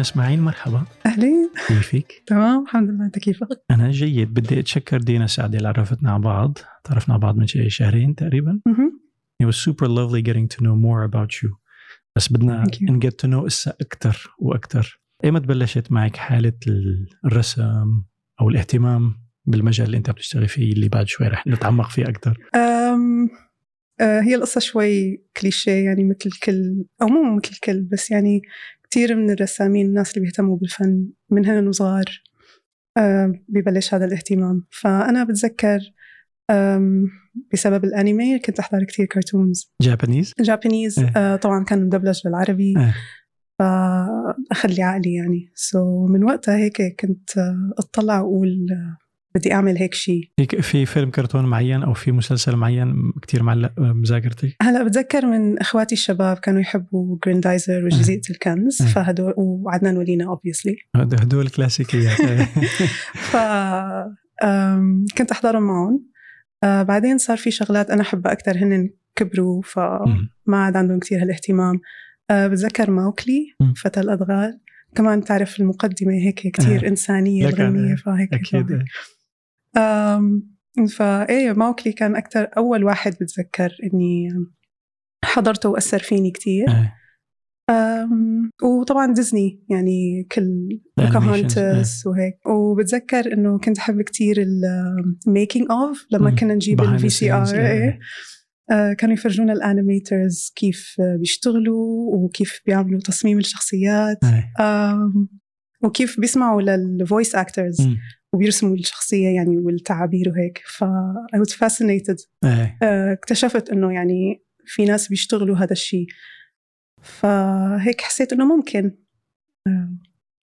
أنا إسماعيل مرحبا أهلين كيفك؟ تمام الحمد لله أنت كيفك؟ أنا جيد بدي أتشكر دينا سعدي اللي عرفتنا على بعض تعرفنا على بعض من شي شهرين تقريبا. It was super lovely getting to know more about you بس بدنا. نجت to know إسا أكثر وأكثر إيمت بلشت معك حالة الرسم أو الاهتمام بالمجال اللي أنت بتشتغلي فيه اللي بعد شوي رح نتعمق فيه أكثر أم آه، هي القصة شوي كليشيه يعني مثل كل أو مو مثل كل بس يعني كثير من الرسامين الناس اللي بيهتموا بالفن من هن وصغار آه، ببلش هذا الاهتمام. فأنا بتذكر بسبب الأنمي كنت أحضر كثير cartoons Japanese؟ Japanese طبعا كان مدبلج بالعربي. إيه. فأخذ لي عقلي يعني. so من وقتها هيك كنت آه، أطلع وأقول آه، بدي أعمل هيك شيء في في فيلم كرتون معين أو في مسلسل معين كتير معلق بذاكرتك؟ هلأ بتذكر من إخواتي الشباب كانوا يحبوا جريندايزر وجزيرة الكنز. فهدول وعدنان ولينا obviously هد- هدول كلاسيكيات. ف كنت أحضرهم معهم آه، بعدين صار في شغلات أنا أحبها أكثر هن كبروا فما. عاد عندهم كثير هالاهتمام آه، بتذكر موكلي مم. فتى الأدغال كمان تعرف المقدمة هيك كثير آه. إنسانية الغنية. فهيك. أم، فايه موكلي كان أكثر أول واحد بتذكر إني حضرته وأثر فيني كثير إيه. وطبعا ديزني يعني كل بوكاهونتس وهيك وبتذكر إنه كنت أحب كثير ال making of لما مم. كنا نجيب ال VCR إيه. كانوا يفرجونا ال animators كيف بيشتغلوا وكيف بيعملوا تصميم الشخصيات إيه. وكيف بيسمعوا لل voice actors. وبيرسموا الشخصية يعني والتعابير وهيك ف I was fascinated إيه. آه، اكتشفت إنه يعني في ناس بيشتغلوا هذا الشيء فهيك حسيت إنه ممكن آه،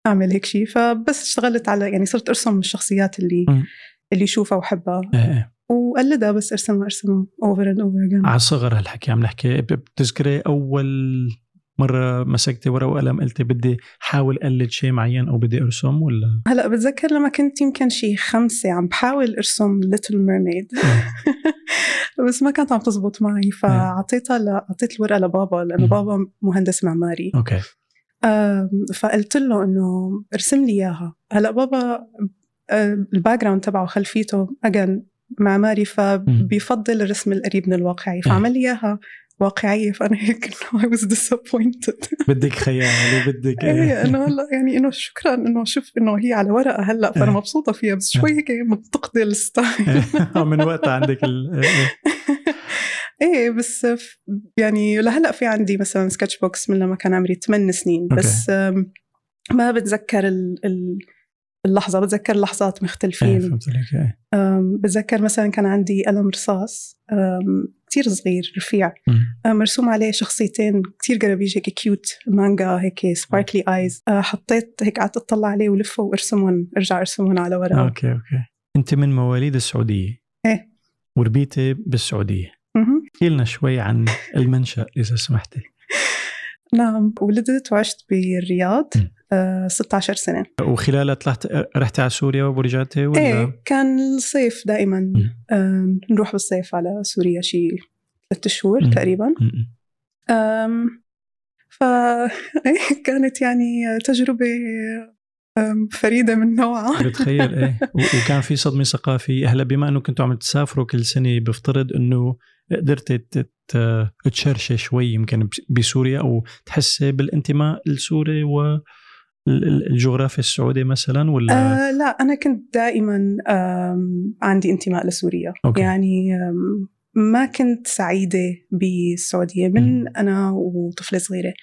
أعمل هيك شيء فبس اشتغلت على يعني صرت أرسم الشخصيات اللي مم. اللي اشوفها وأحبها إيه. إيه. وقلدها بس أرسمها أرسمها over and over again على الصغر هالحكي عم نحكي بتذكري أول مرة مسكتي ورقة وقلم قلتي بدي حاول أقلد شيء معين أو بدي أرسم ولا؟ هلا بتذكر لما كنت يمكن شي خمسة عم بحاول أرسم Little Mermaid بس ما كانت عم تزبط معي فأعطيتها ل... أعطيت الورقة لبابا لأنه. بابا مهندس معماري. okay. فقلت له إنه ارسم لي إياها. هلا بابا ال background تبعه خلفيته إنه معماري فبيفضل الرسم القريب من الواقعي فعمل لي إياها. واقعية فأنا هيك إنه I was disappointed. بدك خيال وبدك إيه إنه هلأ يعني إنه شكرا إنه شوف إنه هي على ورقة هلأ فأنا إيه. مبسوطة فيها بس شوي هيك منتقدة ال style. آه، من وقتها عندك ال... إيه. إيه. بس يعني لهلأ في عندي مثلا sketchbooks من لما كان عمري 8 سنين بس ما بتذكر ال- ال- اللحظة بتذكر لحظات إيه، مختلفين إيه. بتذكر مثلا كان عندي قلم رصاص كتير صغير رفيع. آه، مرسوم عليه شخصيتين كتير قرابيج هيك cute manga هيك sparkly eyes حطيت هيك قعدت اطلع عليه ولفه وارسمهم ارجع ارسمهم على ورقة أوكي أوكي أنت من مواليد السعودية إيه. وربيتي بالسعودية. احكي لنا شوي عن المنشأ إذا سمحتي نعم ولدت وعشت بالرياض. آه 16 سنة. وخلالها طلعت رحتي على سوريا ورجعتي ولا؟ إيه كان الصيف دائما. نروح بالصيف على سوريا شي ثلاثة شهور. تقريبا. ف إيه، كانت يعني تجربة فريدة من نوعها. بتخيل إيه. و- وكان في صدمة ثقافية. هلأ بما إنه كنتوا عم تسافروا كل سنة بفترض إنه قدرتي تت- تشرشي شوي يمكن بسوريا أو تحسي بالانتماء السوري والجغرافيا السعودي مثلا ولا آه لا أنا كنت دائما عندي انتماء لسوريا okay. يعني ما كنت سعيدة بالسعودية من مم. أنا وطفلة صغيرة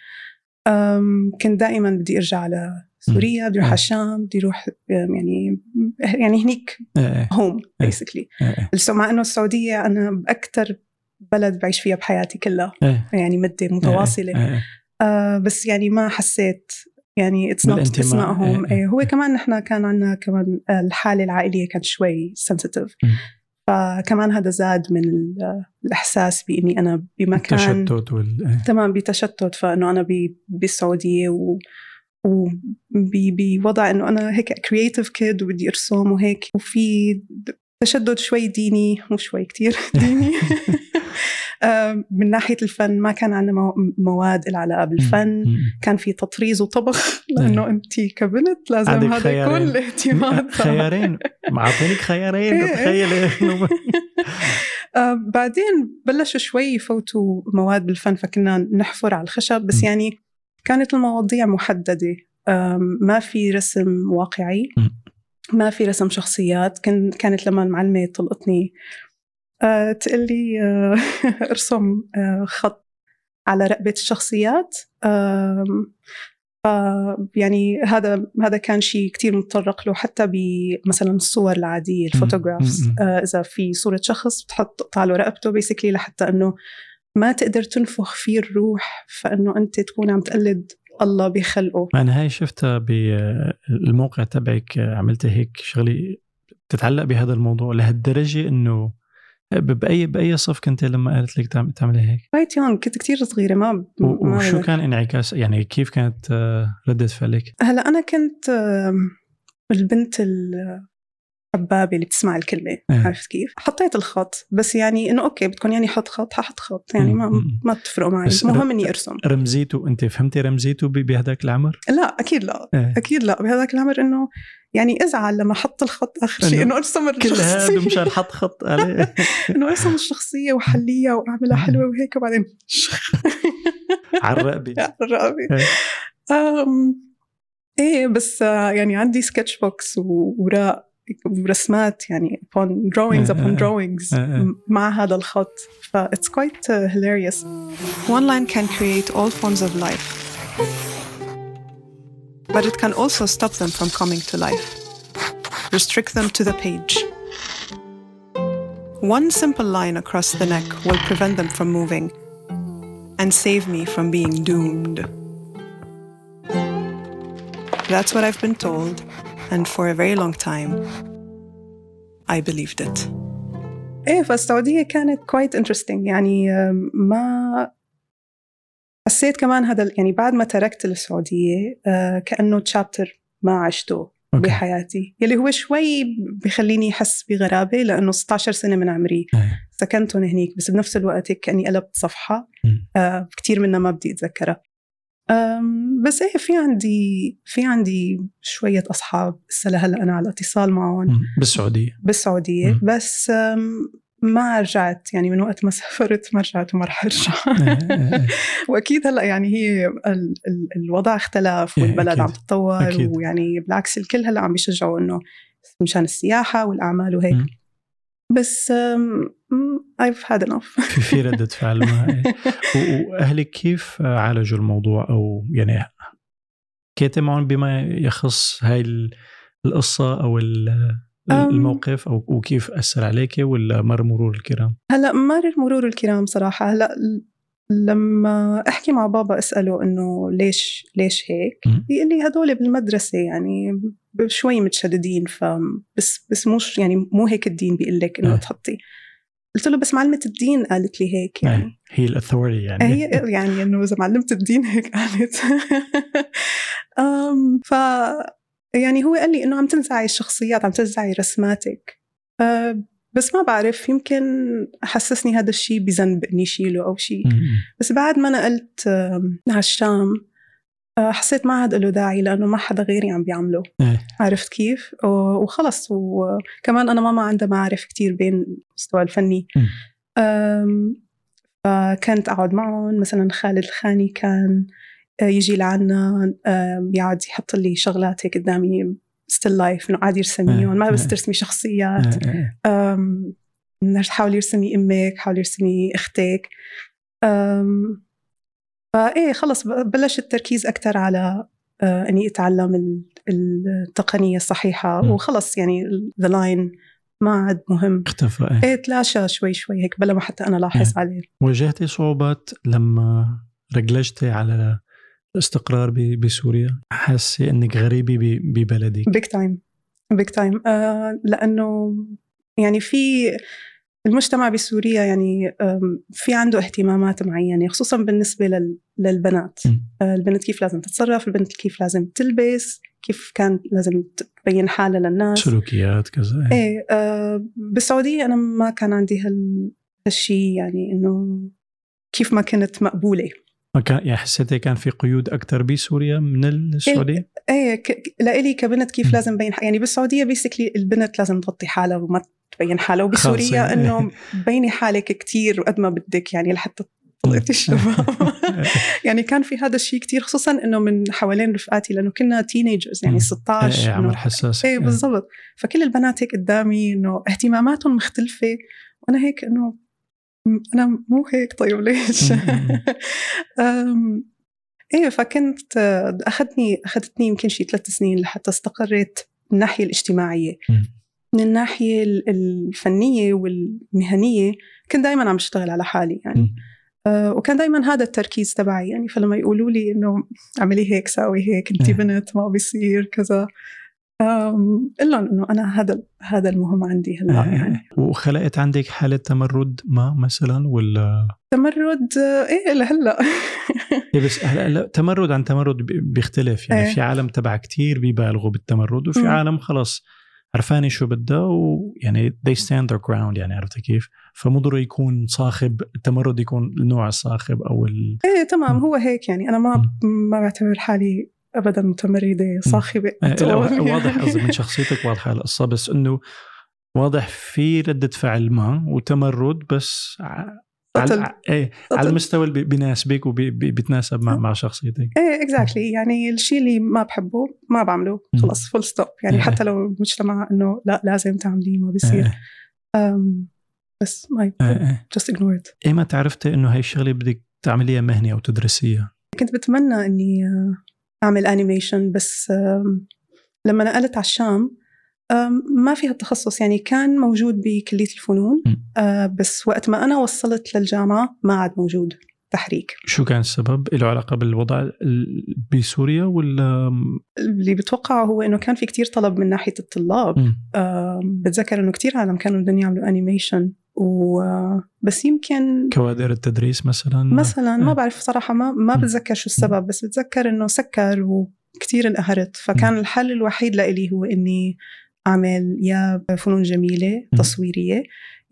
آم، كنت دائما بدي أرجع على سوريا بدي أروح. على الشام بدي أروح يعني يعني هنيك home إيه. basically إيه مع إنه السعودية أنا أكثر بلد بعيش فيها بحياتي كلها يعني مدة متواصلة إيه. إيه. آه بس يعني ما حسيت يعني it's not. اسمائهم إيه، هو كمان نحن كان عندنا كمان الحالة العائلية كانت شوي sensitive. فكمان هذا زاد من ال- الإحساس بإني أنا بمكان التشتت وال إيه. تمام بتشتت فإنه أنا ب- بالسعودية و وبوضع إنه أنا هيك creative kid وبدي أرسم وهيك وفي تشدد شوي ديني مو شوي كتير ديني من ناحية الفن ما كان عندنا مو- مواد لها علاقة بالفن. كان في تطريز وطبخ. لأنه أنت كبنت لازم هذا يكون خيارين. الاهتمام. خيارين. معطينك خيارين. إيه، إيه. تخيل آه، بعدين بلشوا شوي يفوتوا مواد بالفن فكنا نحفر على الخشب. بس. يعني كانت المواضيع محددة. آم، ما في رسم واقعي. ما في رسم شخصيات. كان كانت لما المعلمة تلقطني آه، تقول لي آه، ارسم آه، خط على رقبة الشخصيات. يعني هذا هذا كان شيء كتير متطرق له حتى بمثلا الصور العادية ال photographs. آه، إذا في صورة شخص بتحط تقطع له رقبته basically لحتى إنه ما تقدر تنفخ فيه الروح فإنه أنت تكون عم تقلد الله بخلقه. أنا هاي شفتها بالموقع تبعك عملت هيك شغلي بتتعلق بهذا الموضوع لهالدرجة إنه باي بأي صف كنت لما قالت لك تعم- تعملي هيك quite young كنت كتير صغيرة ما ما وشو بذكر. كان انعكاس يعني كيف كانت آه، ردة فعلك؟ هلا أنا كنت البنت الحبابة اللي بتسمع الكلمة إيه. عرفت كيف؟ حطيت الخط بس يعني إنه okay بدكم يعني حط خط ححط خط يعني ما. ما بتفرقوا معي المهم إني أرسم رمزيته أنت فهمتي رمزيته بهداك العمر؟ لا أكيد لا إيه. أكيد لا بهذاك العمر إنه يعني أزعل لما أحط الخط آخر شيء إنه أرسم كل هذا الشخصية مشان حط خط عليه إنه أرسم الشخصية واحليها وأعملها حلوة وهيك وبعدين على الرقبة على الرقبة إيه. إيه بس يعني عندي سكتش بوكس ووراق ورسمات يعني upon drawings إيه، upon إيه. drawings إيه، إيه. مع هذا الخط ف it's quite uh, hilarious One line can create all forms of life but it can also stop them from coming to life restrict them to the page One simple line across the neck will prevent them from moving and save me from being doomed. That's what I've been told, And for a very long time, I believed it. إيه فالسعودية كانت quite interesting يعني ما حسيت كمان هذا يعني بعد ما تركت السعودية آه، كأنه تشابتر ما عشته أوكي. بحياتي يلي هو شوي بخليني أحس بغرابة لأنه 16 سنة من عمري إيه. سكنت هون هنيك بس بنفس الوقت هيك كأني قلبت صفحة. آه كتير منها ما بدي أتذكرها بس إيه في عندي في عندي شوية أصحاب لسه لهلأ أنا على اتصال معهم. بالسعودية بالسعودية مم. بس ما رجعت يعني من وقت ما سافرت ما رجعت وما رح أرجع إيه، إيه، إيه. وأكيد هلأ يعني هي ال ال الوضع اختلف والبلد أكيد. عم تتطور. ويعني بالعكس الكل هلأ عم بيشجعوا إنه مشان السياحة والأعمال وهيك. بس I've had enough في في ردة فعل ما إيه. و- واهلك كيف عالجوا الموضوع أو يعني حكيتي معهم بما يخص هاي ال- القصة أو ال- أم. الموقف أو وكيف أثر عليك ولا مر مرور الكرام؟ هلأ مرر مرور الكرام صراحة هلأ لما أحكي مع بابا أسأله إنه ليش ليش هيك مم. يقول لي هدول بالمدرسة يعني شوي متشددين ف بس بس مش يعني مو هيك الدين بيقول لك إنه آه. تحطي قلت له بس معلمة الدين قالت لي هيك يعني إيه. هي الاثوري يعني هي يعني إنه إذا معلمة الدين هيك قالت ف يعني هو قال لي إنه عم تنزعي الشخصيات عم تنزعي رسماتك أه، بس ما بعرف يمكن حسسني هذا الشيء بذنب اني شيله أو شيء. بس بعد ما نقلت على الشام أه، حسيت ما عاد له داعي لأنه ما حدا غيري عم بيعمله إيه. عرفت كيف؟ وخلص. وكمان أنا ماما عندها معارف كتير بين المستوى الفني. فكنت أقعد معهم. مثلا خالد الخاني كان آه، يجي لعنا يقعد يحط لي شغلات هيك قدامي. still life إنه عادي ارسميهم ما بس آه. ترسمي شخصيات إيه، إيه. حاولي ارسمي أمك حاولي ارسمي أختك أم، فايه خلص بلش التركيز أكثر على آه، إني أتعلم ال- التقنية الصحيحة. وخلص يعني the line ما عاد مهم اختفى إيه. إيه تلاشى شوي شوي هيك بلا ما حتى أنا لاحظ عليه واجهتي صعوبات لما رجعتي على الاستقرار ب- بسوريا؟ حاسه إنك غريبة ببلدك. big time big time لأنه يعني في المجتمع بسوريا يعني في عنده اهتمامات معينة خصوصا بالنسبة لل- للبنات. آه، البنت كيف لازم تتصرف؟ البنت كيف لازم تلبس؟ كيف كان لازم تبين حالها للناس؟ سلوكيات كذا إيه. آه بالسعودية أنا ما كان عندي هال هالشيء يعني إنه كيف ما كنت مقبولة. كان يعني حسيتي كان في قيود أكثر بسوريا من السعودية؟ إيه ك... لإلي كبنت كيف م. لازم بين يعني بالسعودية بيسكلي البنت لازم تغطي حالها وما تبين حالها وبسوريا إنه بيني حالك كثير قد ما بدك يعني لحتى طلعت الشباب. يعني كان في هذا الشيء كثير خصوصا إنه من حوالين رفقاتي لأنه كنا تينيجرز يعني 16 إيه عمر حساس. إيه. بالضبط. فكل البنات هيك قدامي إنه اهتماماتهم مختلفة وأنا هيك إنه أنا مو هيك طيب ليش؟ إيه فكنت اخذني أخذتني يمكن شي ثلاث سنين لحتى استقريت من الناحية الاجتماعية. من الناحية الفنية والمهنية كنت دائما عم بشتغل على حالي يعني. أه وكان دائما هذا التركيز تبعي يعني. فلما يقولوا لي إنه اعملي هيك ساوي هيك انت بنت ما بيصير كذا. إلا إنه أنا هذا هذا المهم عندي هلا آه يعني وخلقت عندك حالة تمرد ما مثلا ولا تمرد إيه لهلا إيه بس هلا تمرد عن تمرد بيختلف يعني إيه. في عالم تبع كتير بيبالغوا بالتمرد وفي م. عالم خلص عرفاني شو بدها ويعني they stand their ground يعني عرفت كيف؟ فمو ضروري يكون صاخب التمرد يكون النوع الصاخب أو ال... إيه تمام. هو هيك يعني أنا ما م. ما بعتبر حالي ابدا متمردة صاخبة لا واضح قصدي من شخصيتك واضحة القصة بس إنه واضح في ردة فعل ما وتمرد بس على إيه على المستوى اللي بيناسبك وبيتناسب مع مع شخصيتك. إيه exactly يعني الشيء اللي ما بحبه ما بعمله خلص full stop يعني إيه. حتى لو المجتمع إنه لا لازم تعمليه ما بيصير. إيه. بس ما just ignore it ايمتى تعرفتي إنه هاي الشغلة بدك تعمليها مهنه أو تدرسيها؟ كنت بتمنى إني أعمل animation بس لما نقلت على الشام ما في هالتخصص يعني كان موجود بكلية الفنون آه، بس وقت ما أنا وصلت للجامعة ما عاد موجود تحريك. شو كان السبب؟ له علاقة بالوضع بسوريا ولا؟ اللي بتوقعه هو إنه كان في كتير طلب من ناحية الطلاب. بتذكر إنه كتير عالم كانوا بدهم يعملوا animation و بس يمكن كوادر التدريس مثلا؟ مثلا ما بعرف صراحة ما ما بتذكر شو السبب بس بتذكر إنه سكر وكتير انقهرت. فكان الحل الوحيد لإلي هو إني أعمل يا فنون جميلة تصويرية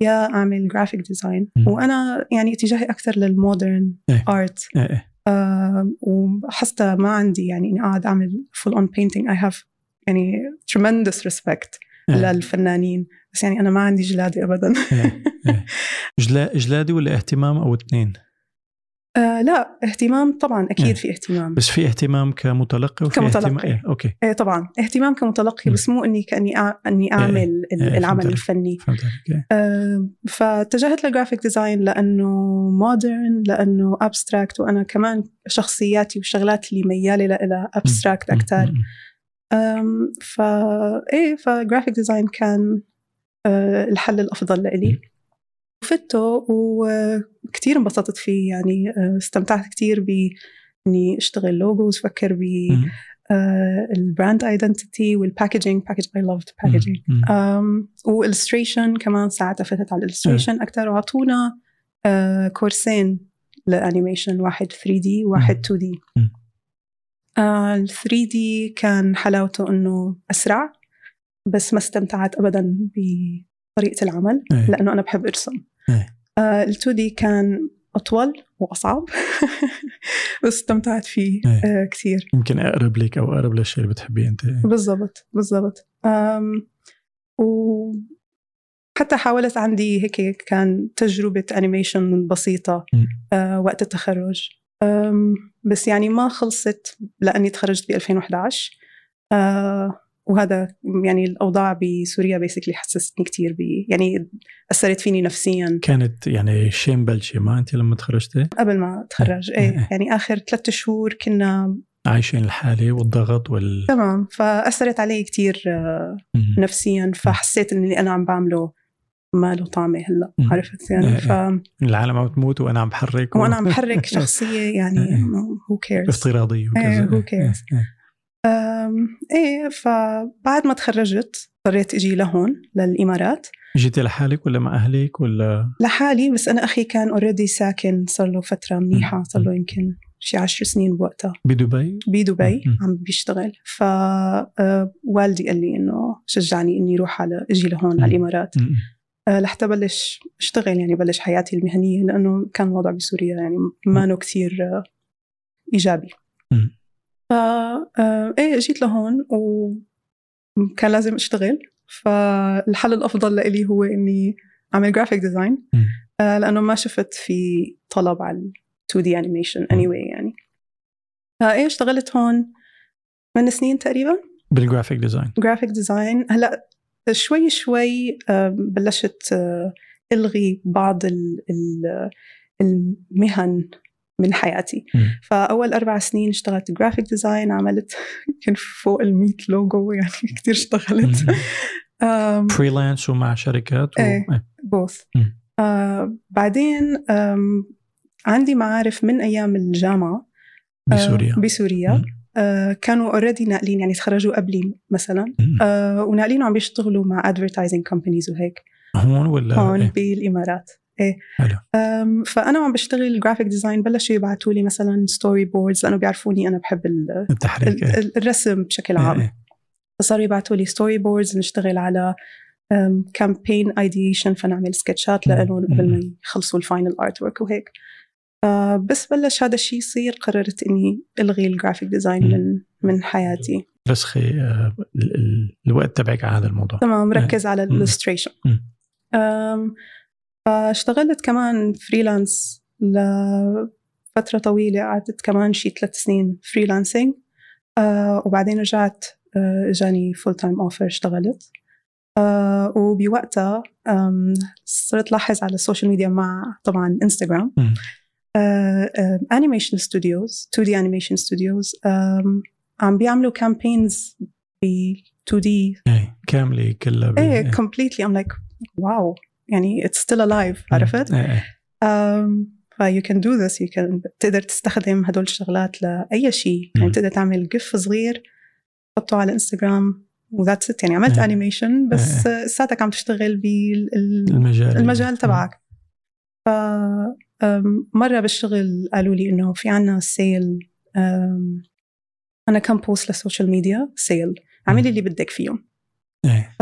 يا أعمل graphic design وأنا يعني اتجاهي أكثر لل modern art إيه. إيه. آه وحتى ما عندي يعني إني اقعد أعمل full on painting I have يعني tremendous respect إيه. للفنانين. بس يعني أنا ما عندي جلادة ابدا إيه. إيه. جلادي ولا اهتمام أو اثنين؟ آه لا اهتمام طبعا أكيد إيه. في اهتمام بس في اهتمام كمتلقي وفي كمتلقي اهتمام إيه. أوكي إيه طبعا اهتمام كمتلقي م. بس مو إني كأني. إني إيه، أعمل إيه. العمل. الفني فهمتك. إيه. آه فاتجهت لل graphic design لأنه modern لأنه abstract وأنا كمان شخصياتي والشغلات اللي ميالة لها abstract أكثر ف إيه ف graphic design كان الحل الأفضل لإلي. فته وكثير انبسطت فيه يعني آه، استمتعت كثير بإني أشتغل logos فكر ب ال brand identity وال packaging package I loved packaging و illustration كمان ساعتها فتت على ال illustration أكثر وأعطونا كورسين ل animation واحد 3D وواحد 2D ال 3 دي كان حلاوته إنه أسرع. بس ما استمتعت ابدا بطريقة العمل أيه. لأنه أنا بحب إرسم. آه ال 2 دي كان أطول وأصعب بس استمتعت فيه أيه. آه كثير. يمكن أقرب لك أو أقرب للشيء اللي بتحبيه أنت. بالضبط بالضبط. و حتى حاولت عندي هيك كان تجربة أنيميشن بسيطة آه وقت التخرج. بس يعني ما خلصت لأني تخرجت ب 2011 آه وهذا يعني الأوضاع بسوريا بيسكلي حسستني كثير بي يعني أثرت فيني نفسيا. كانت يعني شيء مبلشه ما أنت لما تخرجتي؟ قبل ما أتخرج. إيه, إيه. يعني آخر ثلاثة شهور كنا عايشين الحالة والضغط وال تمام. فأثرت علي كثير آه، نفسيا. فحسيت ان اللي أنا عم بعمله ما له طعمة هلأ. عرفت؟ يعني إيه، ف إيه. العالم عم تموت وأنا عم بحرك و... وأنا عم بحرك شخصية يعني who cares افتراضية. وكذا. who cares إيه فبعد ما تخرجت اضطريت أجي لهون للإمارات. جيتي لحالك ولا مع أهلك ولا؟ لحالي بس أنا أخي كان already ساكن صار له فترة منيحة صار له يمكن شي عشر سنين بوقتها. بدبي؟ بدبي. عم بيشتغل. فوالدي قال لي إنه شجعني إني أروح على أجي لهون مم. على الامارات لحتى بلش أشتغل يعني بلش حياتي المهنية لأنه كان الوضع بسوريا يعني ما كثير إيجابي. مم. ف آه، إيه جيت لهون وكان لازم أشتغل. فالحل الأفضل لإلي هو إني أعمل graphic design مم. لأنه ما شفت في طلب على 2D animation اني anyway يعني. فإيه اشتغلت هون من سنين تقريبا. بال graphic design graphic design هلأ شوي شوي آه، بلشت آه، ألغي بعض ال- ال- المهن من حياتي. فأول أربع سنين اشتغلت graphic design عملت يمكن فوق ال 100 لوجو يعني كثير اشتغلت freelance ومع شركات و... إيه. إيه. both مم. آه بعدين عندي معارف من أيام الجامعة آه، بسوريا بسوريا مم. آه كانوا already ناقلين يعني تخرجوا قبلي مثلا. آه وناقلين وعم بيشتغلوا مع advertising companies وهيك هون ولا هون إيه؟ بالإمارات إيه فأنا وعم بشتغل graphic design بلشوا يبعثوا لي مثلا storyboards لأنه بيعرفوني أنا بحب ال- التحريك ال- إيه. ال- الرسم بشكل إيه، عام إيه. فصاروا يبعثوا لي storyboards نشتغل على campaign edition فنعمل sketchات. لهم قبل ما. يخلصوا ال final artwork وهيك بس بلش هذا الشيء يصير قررت إني ألغي ال graphic design. من من حياتي رسخي ال- ال- الوقت تبعك على هذا الموضوع تمام ركز على. ال illustration. فاشتغلت كمان freelance لفترة طويلة قعدت كمان شي ثلاث سنين freelancing آه وبعدين رجعت آه اجاني full time offer اشتغلت آه وبوقتها صرت لاحظ على ال social media مع طبعا انستغرام. animation studios 2D animation studios عم بيعملوا campaigns ب 2D إيه كاملة كلها إيه إيه. completely I'm like wow يعني it's still alive عرفت؟ إيه. ف you can do this you can تقدر تستخدم هدول الشغلات لأي شيء. يعني مم. تقدر تعمل gif صغير تحطه على انستغرام و that's it يعني عملت إيه. animation بس لساتك عم تشتغل بالمجال المجال. المجال تبعك. ف مرة بالشغل قالوا لي إنه في عنا سيل أنا كم post لل social media؟ سيل اعملي اللي بدك فيهم. إيه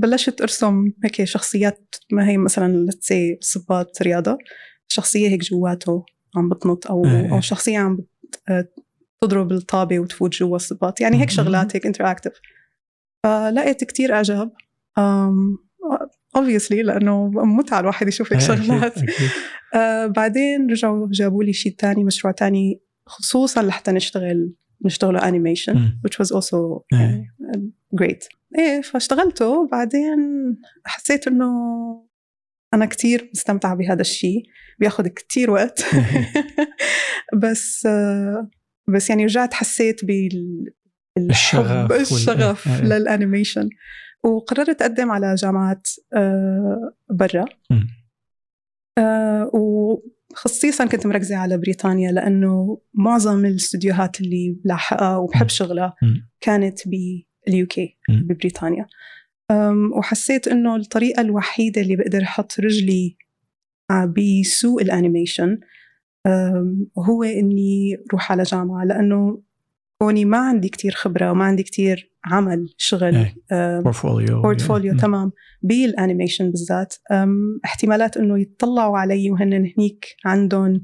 بلشت أرسم هيك شخصيات ما هي مثلا say صباط رياضة شخصية هيك جواته عم بتنط أو إيه. أو شخصية عم آه، تضرب الطابة وتفوت جوا الصباط يعني هيك. شغلات هيك interactive فلقيت كتير إعجاب obviously لأنه متعة الواحد يشوف هيك إيه، شغلات. آه بعدين رجعوا جابوا لي شيء تاني مشروع تاني خصوصا لحتى نشتغل نشتغله انيميشن which was also إيه. يعني great. إيه فاشتغلته. وبعدين حسيت إنه أنا كتير مستمتعة بهذا الشيء بياخذ كتير وقت. بس آه، بس يعني رجعت حسيت بال الشغف الحب وال- الشغف إيه، إيه. لل animation وقررت أقدم على جامعات آه، برا. مم. آه، وخصيصا كنت مركزة على بريطانيا لأنه معظم الاستديوهات اللي بلاحقها وبحب. شغلها. كانت بال UK. ببريطانيا وحسيت إنه الطريقة الوحيدة اللي بقدر أحط رجلي ع- بسوق ال animation هو إني روح على جامعة لأنه كوني ما عندي كتير خبرة وما عندي كتير عمل شغل إيه. أم، portfolio portfolio مم. تمام بال animation بالذات احتمالات إنه يتطلعوا علي وهن هنيك عندهم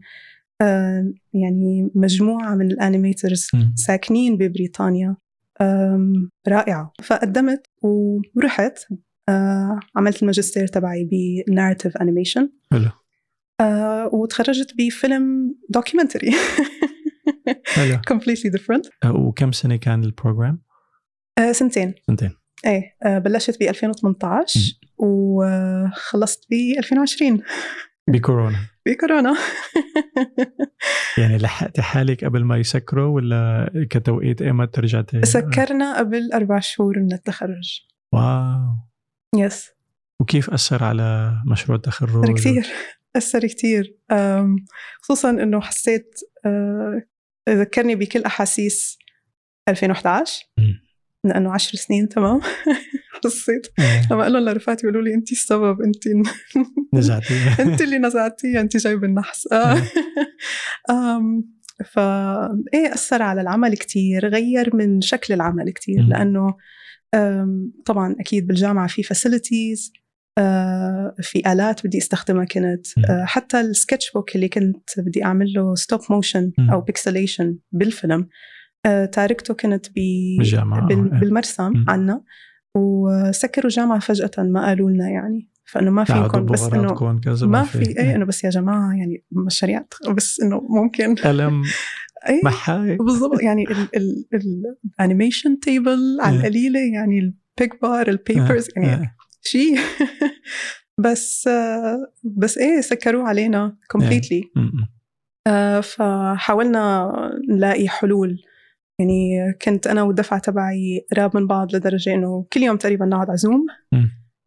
يعني مجموعة من ال animators. ساكنين ببريطانيا أم، رائعة فقدمت ورحت عملت الماجستير تبعي ب narrative animation حلو وتخرجت بفيلم documentary completely different. آه، وكم سنة كان ال program؟ آه، سنتين. سنتين. إيه آه، بلشت ب 2018 وخلصت ب 2020 بكورونا. بكورونا. يعني لحقتي حالك قبل ما يسكروا ولا كتوقيت ايمت رجعتي؟ سكرنا قبل أربع شهور من التخرج. wow. Yes وكيف أثر على مشروع التخرج؟ كثير. أثر كثير. خصوصا إنه حسيت أه، ذكرني بكل أحاسيس 2011 مم. لأنه عشر سنين تمام إيه. لما أقول لهم لرفقاتي يقولوا لي انت السبب انت نزعتي انت اللي نزعتيها انت جايب النحس آه. أم، ف إيه أثر على العمل كتير غير من شكل العمل كتير. لأنه طبعا أكيد بالجامعة في فاسيلتيز في آلات بدي استخدمها كنت. آه، حتى ال sketchbook اللي كنت بدي اعمل له stop motion. أو pixilation بالفيلم آه، تاركته كنت آه. بالمرسم. عنا وسكروا الجامعة فجأة ما قالوا لنا يعني فإنه ما فيكم بس كذا ما في إيه. إنه بس يا جماعة يعني مشاريع بس إنه ممكن ألم إيه محاي بالضبط يعني ال animation table على إيه. القليلة يعني ال peg bar ال papers يعني آه. شيء بس آه، بس إيه سكروه علينا completely م- م. فحاولنا نلاقي حلول يعني كنت أنا والدفعة تبعي قراب من بعض لدرجة إنه كل يوم تقريبا نقعد على زوم.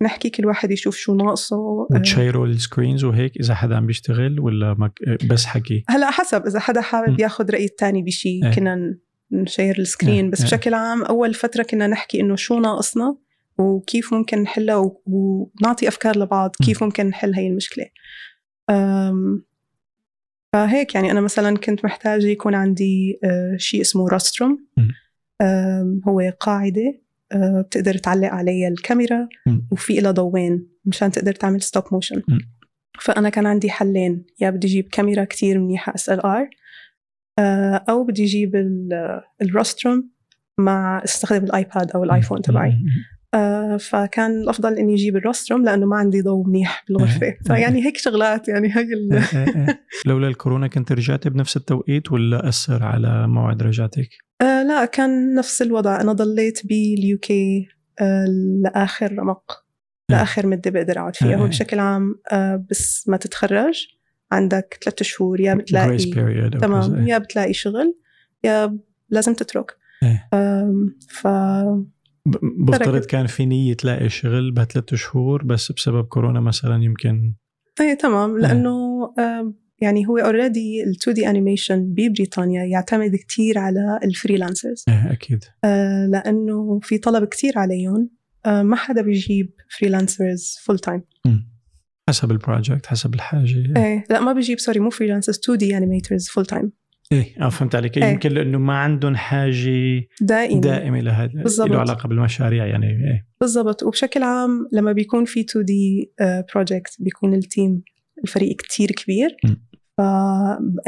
نحكي كل واحد يشوف شو ناقصه آه، ونشير ال screens وهيك إذا حدا عم بيشتغل ولا مك... بس حكي هلأ حسب إذا حدا. حابب ياخذ رأي الثاني بشيء إيه. كنا نشير ال screen إيه. بس إيه. بشكل عام أول فترة كنا نحكي إنه شو ناقصنا وكيف ممكن نحلها ونعطي أفكار لبعض. كيف ممكن نحل هي المشكلة أم، فهيك يعني أنا مثلا كنت محتاجة يكون عندي آه، شيء اسمه rostrum. هو قاعدة آه، بتقدر تعلق عليها الكاميرا. وفي لها ضوين مشان تقدر تعمل stop motion م. فأنا كان عندي حلين يا بدي أجيب كاميرا كتير منيحة SLR أو بدي أجيب ال- ال rostrum مع استخدم الايباد أو الايفون تبعي آه، فكان الأفضل إني أجيب ال rostrum لأنه ما عندي ضوء منيح بالغرفة. فيعني هيك شغلات يعني هي ال... لولا الكورونا كنت رجعتي بنفس التوقيت ولا أثر على موعد رجعتك؟ آه لا كان نفس الوضع أنا ضليت بال UK آه لآخر رمق. لآخر مدة بقدر أقعد فيها. هو بشكل عام آه بس ما تتخرج عندك ثلاثة شهور يا بتلاقي. تمام إيه. يا بتلاقي شغل يا لازم تترك إيه. ف بفترض. كان في نية تلاقي شغل بثلاث شهور بس بسبب كورونا مثلا يمكن إيه تمام. لأنه آم، يعني هو already ال 2D animation ببريطانيا يعتمد كتير على ال freelancers إيه أكيد. آه، لأنه في طلب كتير عليهم. آه، ما حدا بيجيب freelancers full time. حسب ال project حسب الحاجة. إيه لا ما بيجيب sorry مو freelancers 2D animators full time إيه آه فهمت عليك إيه. يمكن لأنه ما عندهم حاجة دائما دائمة لهذا بالضبط. له علاقة بالمشاريع يعني إيه بالضبط وبشكل عام لما بيكون في 2D project بيكون ال team الفريق كتير كبير. ف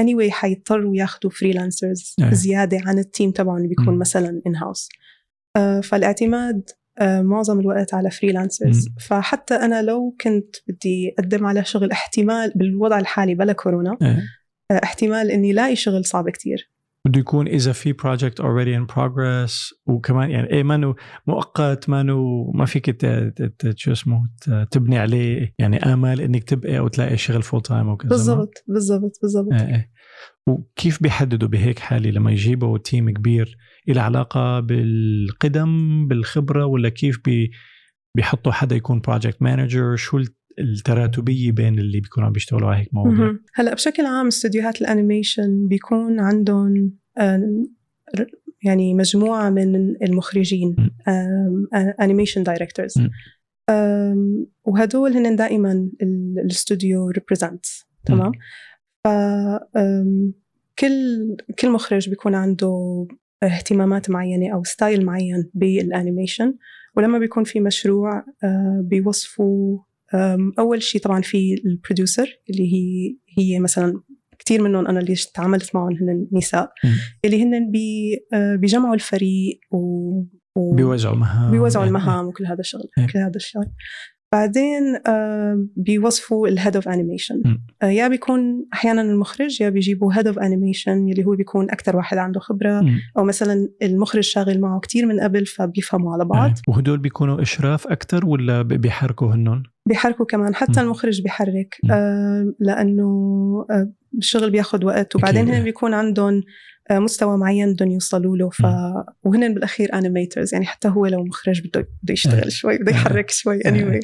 anyway حيضطروا ياخذوا freelancers إيه. زيادة عن ال team تبعهم اللي بيكون م. مثلا in house فالاعتماد آه، معظم الوقت على freelancers. فحتى أنا لو كنت بدي أقدم على شغل احتمال بالوضع الحالي بلا كورونا آه، احتمال إني لاقي شغل صعب كتير. بده يكون إذا في project already in progress وكمان يعني إيه مانو مؤقت مانو ما فيك شو اسمه تبني عليه يعني امل إنك تبقى أو تلاقي شغل full time وكذا ما؟ بالضبط بالضبط بالضبط. إيه إيه. وكيف بيحددوا بهيك حالة لما يجيبوا team كبير إله علاقة بالقدم بالخبرة ولا كيف بي بيحطوا حدا يكون project manager شو التراتبية بين اللي بيكونوا عم بيشتغلوا على هيك مواضيع. هلا بشكل عام استديوهات ال animation بيكون عندهم يعني مجموعة من المخرجين. animation directors. وهدول هن دائما ال- الاستوديو represent تمام ف كل كل مخرج بيكون عنده اهتمامات معينة أو style معين بال animation ولما بيكون في مشروع بيوظفوا أول شيء طبعا في ال producer اللي هي هي مثلا كثير منهم أنا اللي تعاملت معهم هن نساء. اللي هن بي آه، بيجمعوا الفريق و, و بيوزعوا مهام بيوزعوا إيه، المهام وكل هذا الشغل إيه. كل هذا الشغل بعدين آه، بيوظفوا ال head of animation. يا بيكون أحيانا المخرج يا بيجيبوا head of animation اللي هو بيكون أكثر واحد عنده خبرة مم. أو مثلا المخرج شاغل معه كتير من قبل فبيفهموا على بعض إيه. وهدول بيكونوا إشراف أكثر ولا بيحركوا هنن بيحركوا كمان حتى مم. المخرج بيحرك. آه لأنه آه الشغل بياخذ وقت وبعدين. هن بيكون عندهم آه مستوى معين بدهم يوصلوا له ف وهن بالأخير animators يعني حتى هو لو مخرج بده بده إيه. يشتغل شوي بده إيه. يحرك شوي إيه. anyway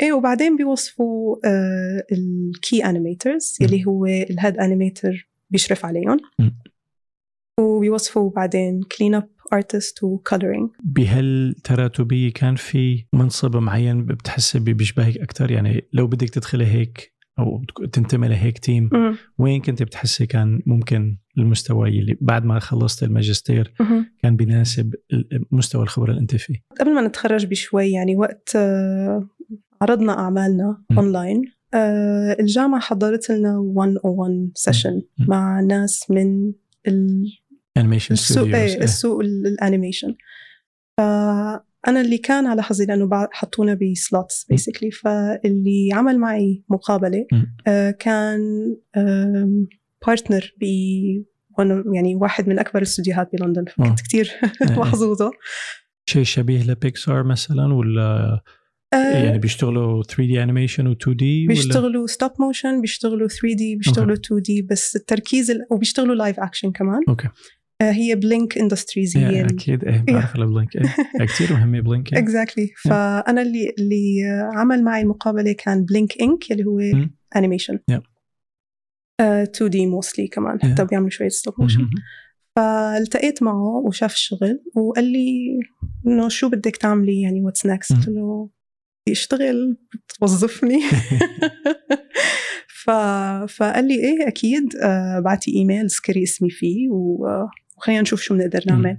إيه وبعدين بيوظفوا آه ال key animators. اللي هو ال head animator بيشرف عليهم. وبيوظفوا بعدين clean up artist و coloring بهالتراتبيه كان في منصب معين بتحسي بيشبهك أكثر يعني لو بدك تدخلي هيك أو تنتمي لهيك team وين كنت بتحسي كان ممكن المستوى اللي بعد ما خلصت الماجستير كان بيناسب مستوى الخبرة اللي أنت فيه؟ قبل ما نتخرج بشوي يعني وقت آه، عرضنا أعمالنا اونلاين آه، الجامعة حضرت لنا one on one session مع ناس من ال animation السوق إيه السوق ال animation. فانا اللي كان على حظي لأنه حطونا ب slots basically فاللي عمل معي مقابلة آه كان partner ب يعني واحد من أكبر الاستديوهات بلندن. فكنت كثير إيه. محظوظة. شيء شبيه لبيكسار مثلا ولا آه يعني بيشتغلوا 3D animation و 2D بيشتغلوا stop motion بيشتغلوا 3D بيشتغلوا 2D بس التركيز ال... وبيشتغلوا live action كمان. okay آه هي Blink Industries هي أكيد. إيه بعرف Blink إيه كثير مهمة Blink exactly exactly. فأنا اللي اللي عمل معي المقابلة كان Blinkink اللي هو animation 2D mostly كمان حتى بيعملوا شوية stop motion فالتقيت معه وشاف الشغل وقال لي إنه شو بدك تعملي؟ يعني what's next قلت له يشتغل بتوظفني. ف... فقال لي إيه أكيد. آه بعتي ايميل اذكري اسمي فيه وخلينا نشوف شو بنقدر نعمل.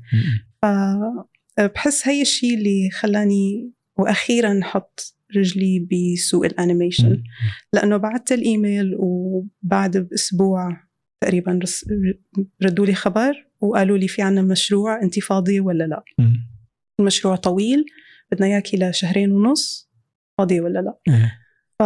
فبحس هي الشيء اللي خلاني وأخيرا حط رجلي بسوق ال animation. لأنه بعت الإيميل وبعد بأسبوع تقريبا ردوا لي خبر وقالوا لي في عنا مشروع انت فاضية ولا لا؟ المشروع طويل بدنا إياكي لشهرين ونص فاضية ولا لا؟ إيه. ف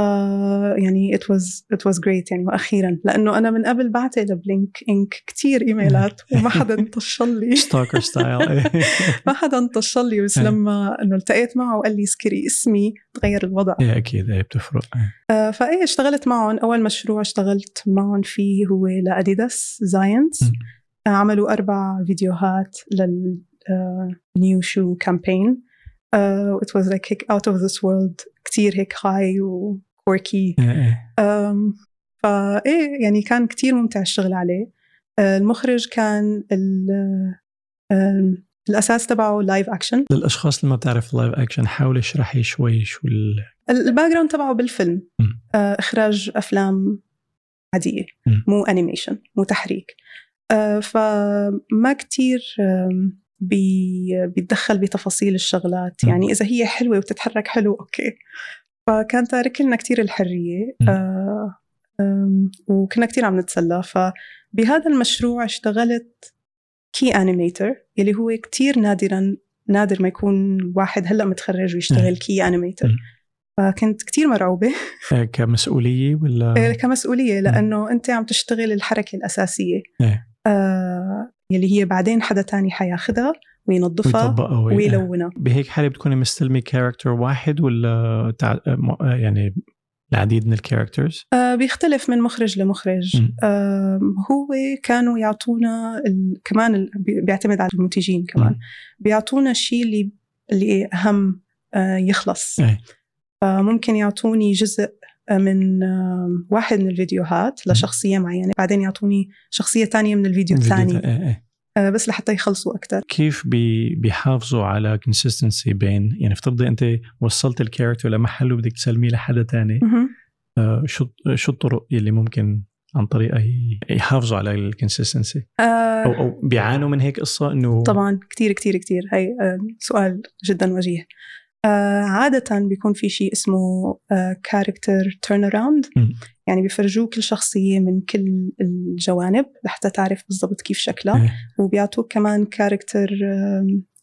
يعني it was it was great يعني. وأخيرا لأنه أنا من قبل بعت ل Blinkink كثير إيميلات وما حدا انطشل لي. ستوكر ستايل ما حدا انطشل لي بس إيه. لما إنه التقيت معه وقال لي اسكري اسمي تغير الوضع. إيه أكيد إيه بتفرق آه فإيه اشتغلت معهم. أول مشروع اشتغلت معهم فيه هو لأديداس زاينس عملوا أربع فيديوهات لل نيو شو كامبين it was like out of this world كتير هيك هاي وكوركي فايه يعني كان كتير ممتع الشغل عليه. آه، المخرج كان الأساس تبعه live action للأشخاص اللي ما بتعرف live action حاولي اشرحي شوي شو ال background تبعه بالفيلم. آه، إخراج أفلام عادية. م. مو animation مو تحريك. آه، فما كتير بي بيتدخل بتفاصيل الشغلات. يعني إذا هي حلوة وبتتحرك حلو okay. فكان تارك لنا كتير الحرية. آه وكنا كتير عم نتسلى. فبهذا المشروع اشتغلت key animator يلي هو كتير نادرا نادر ما يكون واحد هلأ متخرج ويشتغل key animator فكنت كتير مرعوبة. آه، كمسؤولية ولا؟ إيه، كمسؤولية لأنه أنت عم تشتغل الحركة الأساسية. إيه. آه يلي هي بعدين حدا تاني حياخدها وينظفها ويلونها بهيك حالة بتكوني مستلمي character واحد ولا تع... يعني العديد من ال characters؟ آه بيختلف من مخرج لمخرج آه هو كانوا يعطونا ال... كمان ال... بيعتمد على المنتجين كمان م. بيعطونا الشيء اللي اللي أهم آه يخلص أي. فممكن يعطوني جزء من واحد من الفيديوهات لشخصية معينة بعدين يعطوني شخصية تانية من الفيديو الثاني. إيه، إيه. آه، بس لحتى يخلصوا أكثر كيف بي بيحافظوا على consistency بين يعني افترضي أنت وصلت ال character لمحل وبدك تسلميه لحدا تاني آه شو شو الطرق اللي ممكن عن طريقها يحافظوا على ال consistency آه أو أو بيعانوا من هيك قصة إنه طبعا كثير كثير كثير هي آه سؤال جدا وجيه. آه عادة بيكون في شيء اسمه character turnaround يعني بيفرجوك كل شخصية من كل الجوانب لحتى تعرف بالضبط كيف شكلها إيه. وبيعطوك كمان character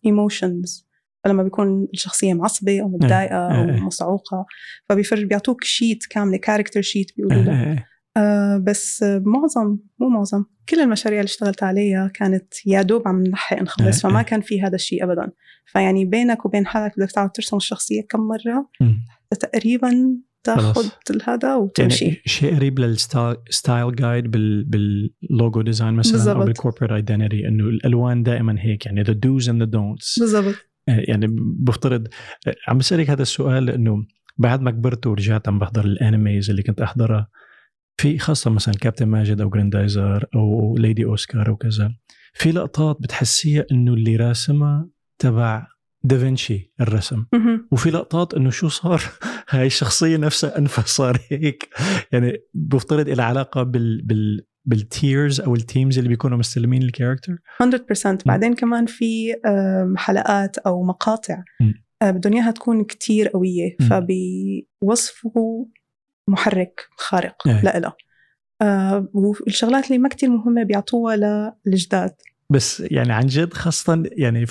emotions فلما بيكون الشخصية معصبة أو متضايقة أو إيه. مصعوقة فبيفرج بيعطوك sheet كاملة character sheet بيقولوا له إيه. آه بس معظم مو معظم كل المشاريع اللي اشتغلت عليها كانت يا دوب عم نلحق نخلص فما كان في هذا الشيء ابدا. فيعني بينك وبين حالك بدك تقعد ترسم الشخصية كم مرة تقريبا تاخذ هذا وتمشي. يعني شيء قريب لل style guide بال بال logo design مثلا بالزبط. أو بال corporate identity إنه الألوان دائما هيك يعني the dos and the don'ts بالضبط. يعني بفترض عم بسألك هذا السؤال لأنه بعد ما كبرت ورجعت عم بحضر ال animes اللي كنت أحضرها في خاصة مثلا كابتن ماجد أو جراندايزر أو ليدي أوسكار وكذا في لقطات بتحسيها إنه اللي راسمها تبع دافنشي الرسم. وفي لقطات إنه شو صار؟ هاي الشخصيه نفسها أنفها صار هيك. يعني بفترض لها علاقة بال بال بال tiers أو ال teams اللي بيكونوا مستلمين ال character 100% بعدين كمان في حلقات أو مقاطع. آه، بدهم إياها تكون كتير قوية. مم. محرك خارق. إيه. لإلها آه، والشغلات اللي ما كتير مهمة بيعطوها للجداد. بس يعني عن جد خاصة يعني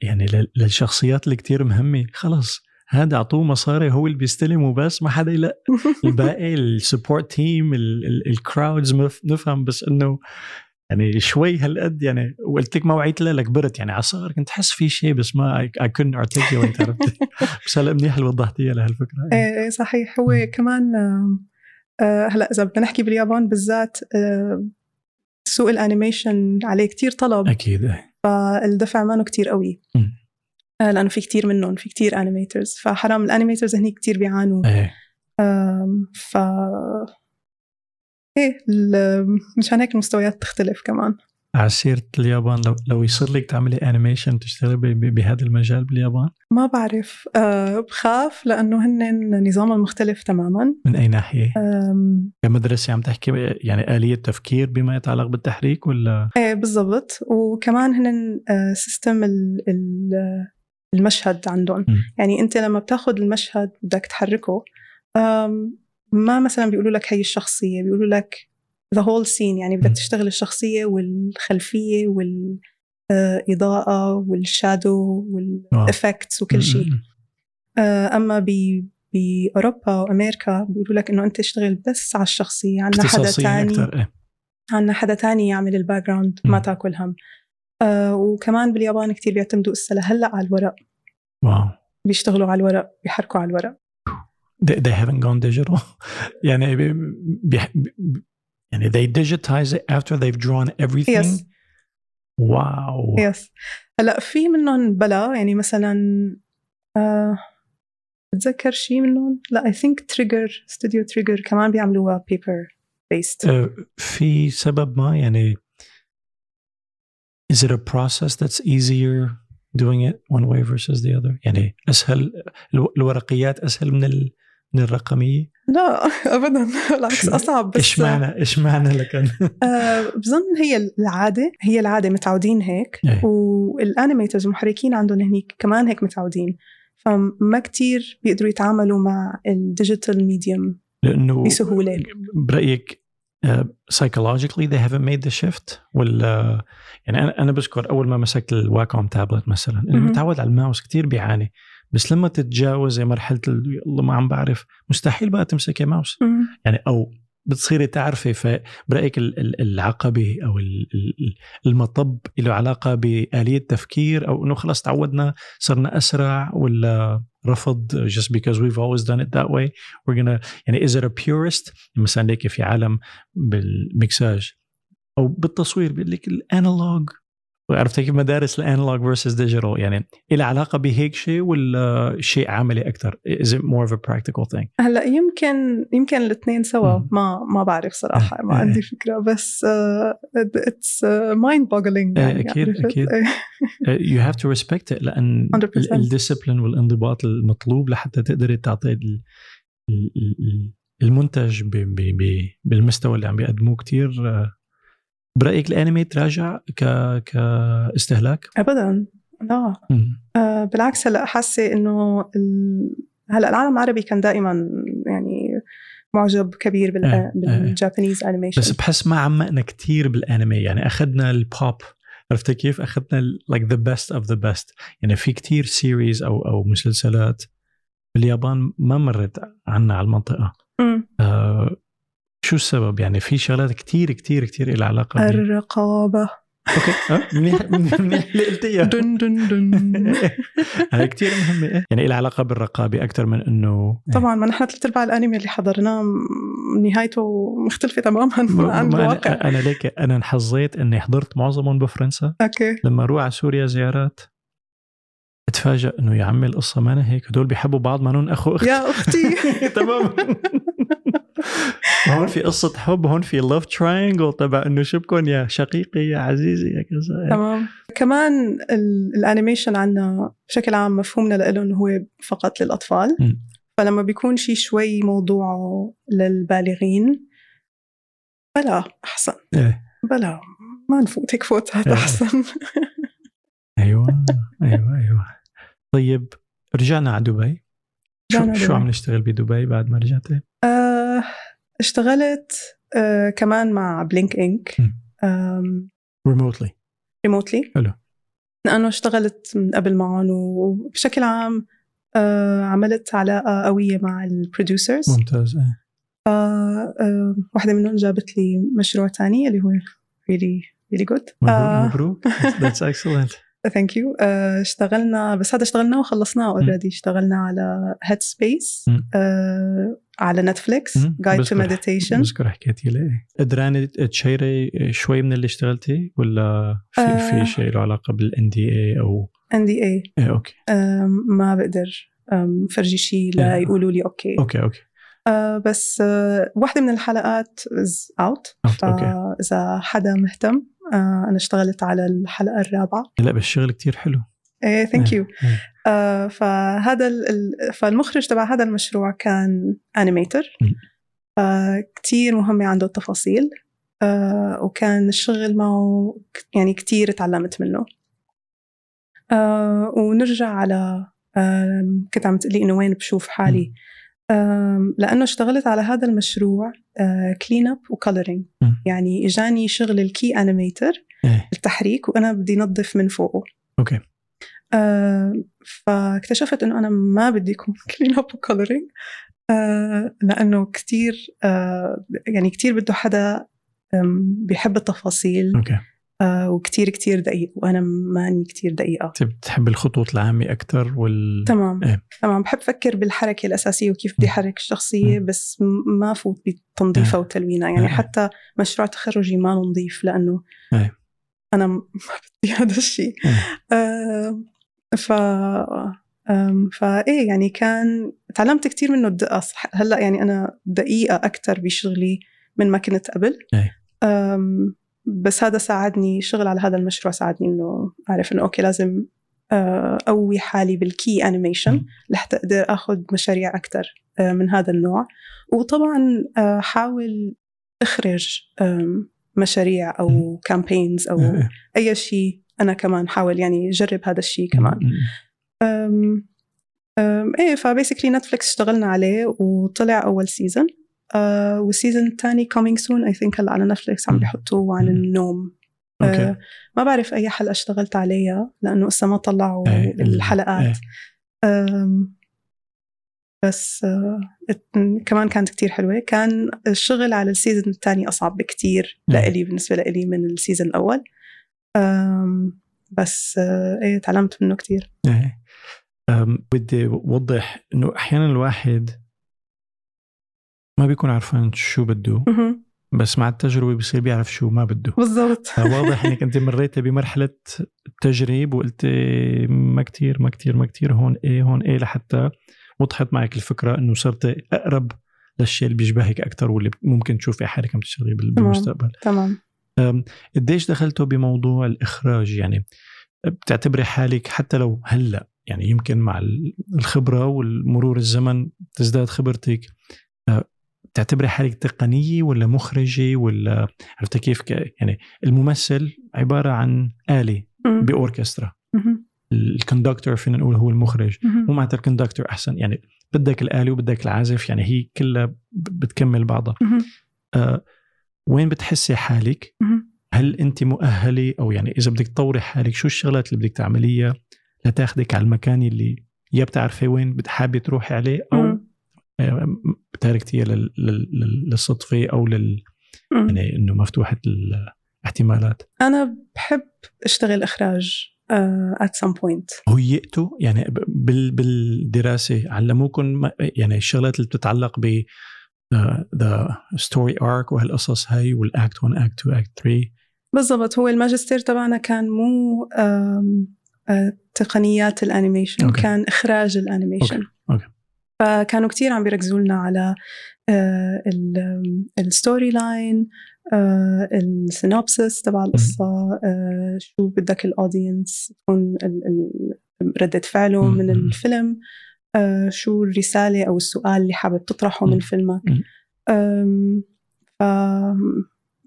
يعني لل- للشخصيات اللي كتير مهمة. خلص هذا أعطوه مصاري هو اللي بيستلم وبس ما حدا يلا الباقي ال support team ال crowds نفهم بس إنه يعني شوي هالقد يعني وقلت لك ما وعيت لها كبرت يعني على صغر كنت احس في شيء بس ما couldn't articulate عرفت بس هلا منيح اللي وضحتيها لهالفكرة. إيه إيه، صحيح. هو. كمان آم، آه، هلا إذا بدنا نحكي باليابان بالذات آه، سوق ال animation عليه كتير طلب. أكيد إيه. فالدفع مانو كتير قوي. آه، لأنه في كتير منهم في كتير animators فحرام ال animators هني كتير بيعانوا. إيه. ف إيه ال- مشان هيك المستويات تختلف كمان. على سيرة اليابان لو لو يصير لك تعملي animation تشتغلي بهذا المجال باليابان؟ ما بعرف. أه بخاف لأنه هن نظامهم مختلف تماما. من أي ناحية؟ أم، كمدرسة عم تحكي يعني آلية تفكير بما يتعلق بالتحريك ولا؟ إيه بالضبط. وكمان هن آه، system ال- ال- المشهد عندهم. م. يعني أنت لما بتاخذ المشهد بدك تحركه ما مثلا بيقولوا لك هي الشخصية بيقولوا لك the whole scene يعني بدك. تشتغل الشخصية والخلفية والاضاءه وال shadow وال effects وكل شيء. آه، أما ب باوروبا وأمريكا بيقولوا لك إنه أنت اشتغل بس على الشخصية عندنا حدا تاني إيه. عندنا حدا تاني يعمل ال background ما. تاكل هم آه وكمان باليابان كتير بيعتمدوا هسه لهلأ على الورق. wow. بيشتغلوا على الورق بيحركوا على الورق. They, they haven't gone digital. يعني بي بي يعني they digitize it after they've drawn everything? Yes. wow yes هلا في منهم بلا يعني مثلا آه بتذكر شيء منهم؟ لا I think Trigger studio Trigger كمان بيعملوها paper based آه، في سبب ما يعني is it a process that's easier doing it one way versus the other? يعني أسهل الو- الورقيات أسهل من ال من الرقميه لا ابدا بالعكس أصعب بس إيش معنى إيش معنى لكن آه بظن هي العادة هي العادة متعودين هيك إيه. وال animators المحركين عندهم هنيك كمان هيك متعودين فما كتير بيقدروا يتعاملوا مع ال digital medium لأنه بسهولة. برأيك uh, psychologically they haven't made the shift ولا يعني أنا أنا بذكر أول ما مسكت الواكوم تابلت مثلا مهم. متعود على الماوس كتير بيعاني بس لما تتجاوزي مرحلة ال- والله ما عم بعرف مستحيل بقى تمسكي ماوس. يعني أو بتصيري تعرفي فبرايك ال- ال- العقبه أو ال- ال- المطب له علاقة بآلية تفكير أو إنه خلص تعودنا صرنا أسرع ولا رفض just because we've always done it that way. We're gonna يعني is it a purist مثلا ليك في عالم بالمكساج. أو بالتصوير بيقول لك ال analog. عرفت كيف مدارس ال analog versus digital يعني إلها علاقة بهيك شيء ولا شيء عملي أكثر is it more of a practical thing هلأ يمكن يمكن الاثنين سوا. ما ما بعرف صراحة ما إيه. عندي فكرة بس it's mind إيه، يعني؟ أكيد. إيه. you have to respect it لأن 100%. ال discipline والانضباط المطلوب لحتى تقدري تعطي ال- ال- ال- المنتج بالمستوى اللي عم بيقدموه كتير آه، برأيك الأنمي تراجع ك كاستهلاك؟ ابدا لا. آه، بالعكس هلأ حاسة إنه ال... هلأ العالم العربي كان دائما يعني معجب كبير بال... إيه، إيه. بال Japanese animation بس بحس ما عمقنا كتير بالأنمي يعني أخذنا البوب عرفت كيف؟ أخذنا like the best of the best يعني في كتير series أو أو مسلسلات باليابان ما مرت عنا على المنطقة. آه شو السبب؟ يعني في شغلات كتير كتير كتير لها علاقة الرقابة. أوكي. آه، منيح منيح اللي قلتيها. dun dun dun. هاي كتير مهمة. إيه. يعني لها علاقة بالرقابة أكثر من انه طبعا ما نحن ثلاث أرباع الأنمي اللي حضرناه نهايته مختلفة تماما ما- عن الواقع. أنا ليك أنا انحظيت إني حضرت معظمهم بفرنسا. okay. لما أروح على سوريا زيارات اتفاجئ إنه يا عمي القصة ما هيك. هدول بيحبوا بعض ما نن اخو اخت يا أختي. تمام هون في قصة حب هون في love triangle تبع إنه شبكن يا شقيقي يا عزيزي يا كذا تمام كمان ال- ال animation عنا بشكل عام مفهومنا له إنه هو فقط للأطفال م. فلما بيكون شيء شوي موضوعه للبالغين بلا أحسن إيه. بلا ما نفوت هيك فوتات إيه. أحسن أيوه أيوه أيوه طيب رجعنا على دبي شو شو. عم نشتغل بدبي بعد ما رجعتي؟ آه، اشتغلت آه، كمان مع Blink Ink. remotely remotely حلو. لأنه اشتغلت من قبل معهم وبشكل عام آه، عملت علاقة قوية مع ال producers ممتاز إيه. واحدة منهم جابت لي مشروع تاني اللي هو really really good. مبروك that's excellent thank you اشتغلنا بس هذا اشتغلناه وخلصناه already اشتغلنا على Headspace مم. على نتفليكس Guide to Meditation بذكر. حكيتي لي قدرانة share ي شوي من اللي اشتغلتي ولا في, آه. في شيء له علاقة بال NDA أو NDA okay ما بقدر فرجي شيء لا إيه. يقولوا لي okay. okay okay. آه، بس آه، واحدة من الحلقات is out فاذا حدا مهتم آه، أنا اشتغلت على الحلقة الرابعة. لا بالشغل كتير حلو. إيه thank إيه، you إيه. آه، فهذا ال- ال- فالمخرج تبع هذا المشروع كان animator. كتير مهمة عنده التفاصيل. آه، وكان الشغل معه يعني كتير تعلمت منه. آه، ونرجع على كنت عم تقولي إنه وين بشوف حالي. لأنه اشتغلت على هذا المشروع clean up و coloring مم. يعني إجاني شغل ال key animator التحريك وأنا بدي نظف من فوقه. okay. آه، فاكتشفت إنه أنا ما بدي يكون clean up و coloring لأنه كتير آه، يعني كتير بده حدا بيحب التفاصيل okay آه، وكتير كتير دقيق وأنا ماني كتير دقيقة انت بتحب الخطوط العامة أكثر وال تمام إيه. تمام بحب أفكر بالحركة الأساسية وكيف بدي. احرك الشخصيه مم. بس ما فوت بتنظيفها إيه. وتلوينها يعني إيه. حتى مشروع تخرجي ما نظيف لأنه إيه. أنا ما بدي هذا الشيء إيه. آه، ف فايه يعني كان تعلمت كثير منه الدقة هلأ يعني أنا دقيقة أكثر بشغلي من ما كنت قبل. بس هذا ساعدني شغل على هذا المشروع ساعدني إنه أعرف إنه okay لازم أقوي حالي بال key animation. لحتى أقدر آخذ مشاريع أكثر من هذا النوع. وطبعا حاول أخرج مشاريع أو campaigns أو. أي شيء أنا كمان حاول يعني جرب هذا الشيء كمان. أم أم إيه ف basically نتفليكس اشتغلنا عليه وطلع أول season أه وال season الثاني coming soon I think هلأ على نتفليكس عم. بيحطوه عن. النوم أه ما بعرف أي حلقة اشتغلت عليها لأنه لسه ما طلعوا إيه، ال- الحلقات إيه. بس كمان كانت كتير حلوة كان الشغل على ال season الثاني أصعب بكتير. لإلي بالنسبة لإلي من ال season الأول بس أه إيه تعلمت منه كتير. إيه. بدي اوضح إنه أحيانا الواحد ما بيكون عارفان شو بده. بس مع التجربة بصير بيعرف شو ما بده. بالضبط. فواضح إنك أنت مريتي بمرحلة تجريب وقلتي ما كتير ما كتير ما كتير هون إيه هون إيه لحتى وضحت معك الفكرة إنه صرتي أقرب للشيء اللي بيشبهك أكثر واللي ممكن تشوفي حالك عم تشتغلي. بالمستقبل. تمام. قديش دخلتوا بموضوع الإخراج يعني بتعتبري حالك حتى لو هلأ يعني يمكن مع ال- الخبرة والمرور الزمن تزداد خبرتك أه، بتعتبري حالك تقنية ولا مخرجة ولا عرفتي كيف ك- يعني الممثل عبارة عن آلة مم. بأوركسترا. الكوندكتور فينا نقول هو المخرج. مو معناتها الكوندكتور أحسن يعني بدك الآلة وبدك العازف يعني هي كلها بتكمل بعضها مهم. وين بتحسي حالك. هل أنت مؤهلة أو يعني إذا بدك تطوري حالك شو الشغلات اللي بدك تعمليها لتاخدك على المكان اللي يا بتعرفي وين حابة تروحي عليه أو. آه، تاركتيها لل- لل- لل- للصدفة أو لل. يعني إنه مفتوحة الاحتمالات أنا بحب إخراج uh, at some point هيئتوا يعني بال بالدراسة علموكم يعني الشغلات اللي بتتعلق ب the story arc وهالقصص هاي وال act 1 act 2 act 3 بالضبط هو الماجستير تبعنا كان مو آه، تقنيات ال animation okay. كان إخراج ال animation. okay. فكانوا كتير عم بيركزوا لنا على ال storyline ال synopsis تبع القصة آه، شو بدك ال audience تكون ردة فعله من الفيلم. شو الرسالة أو السؤال اللي حابب تطرحه من فيلمك.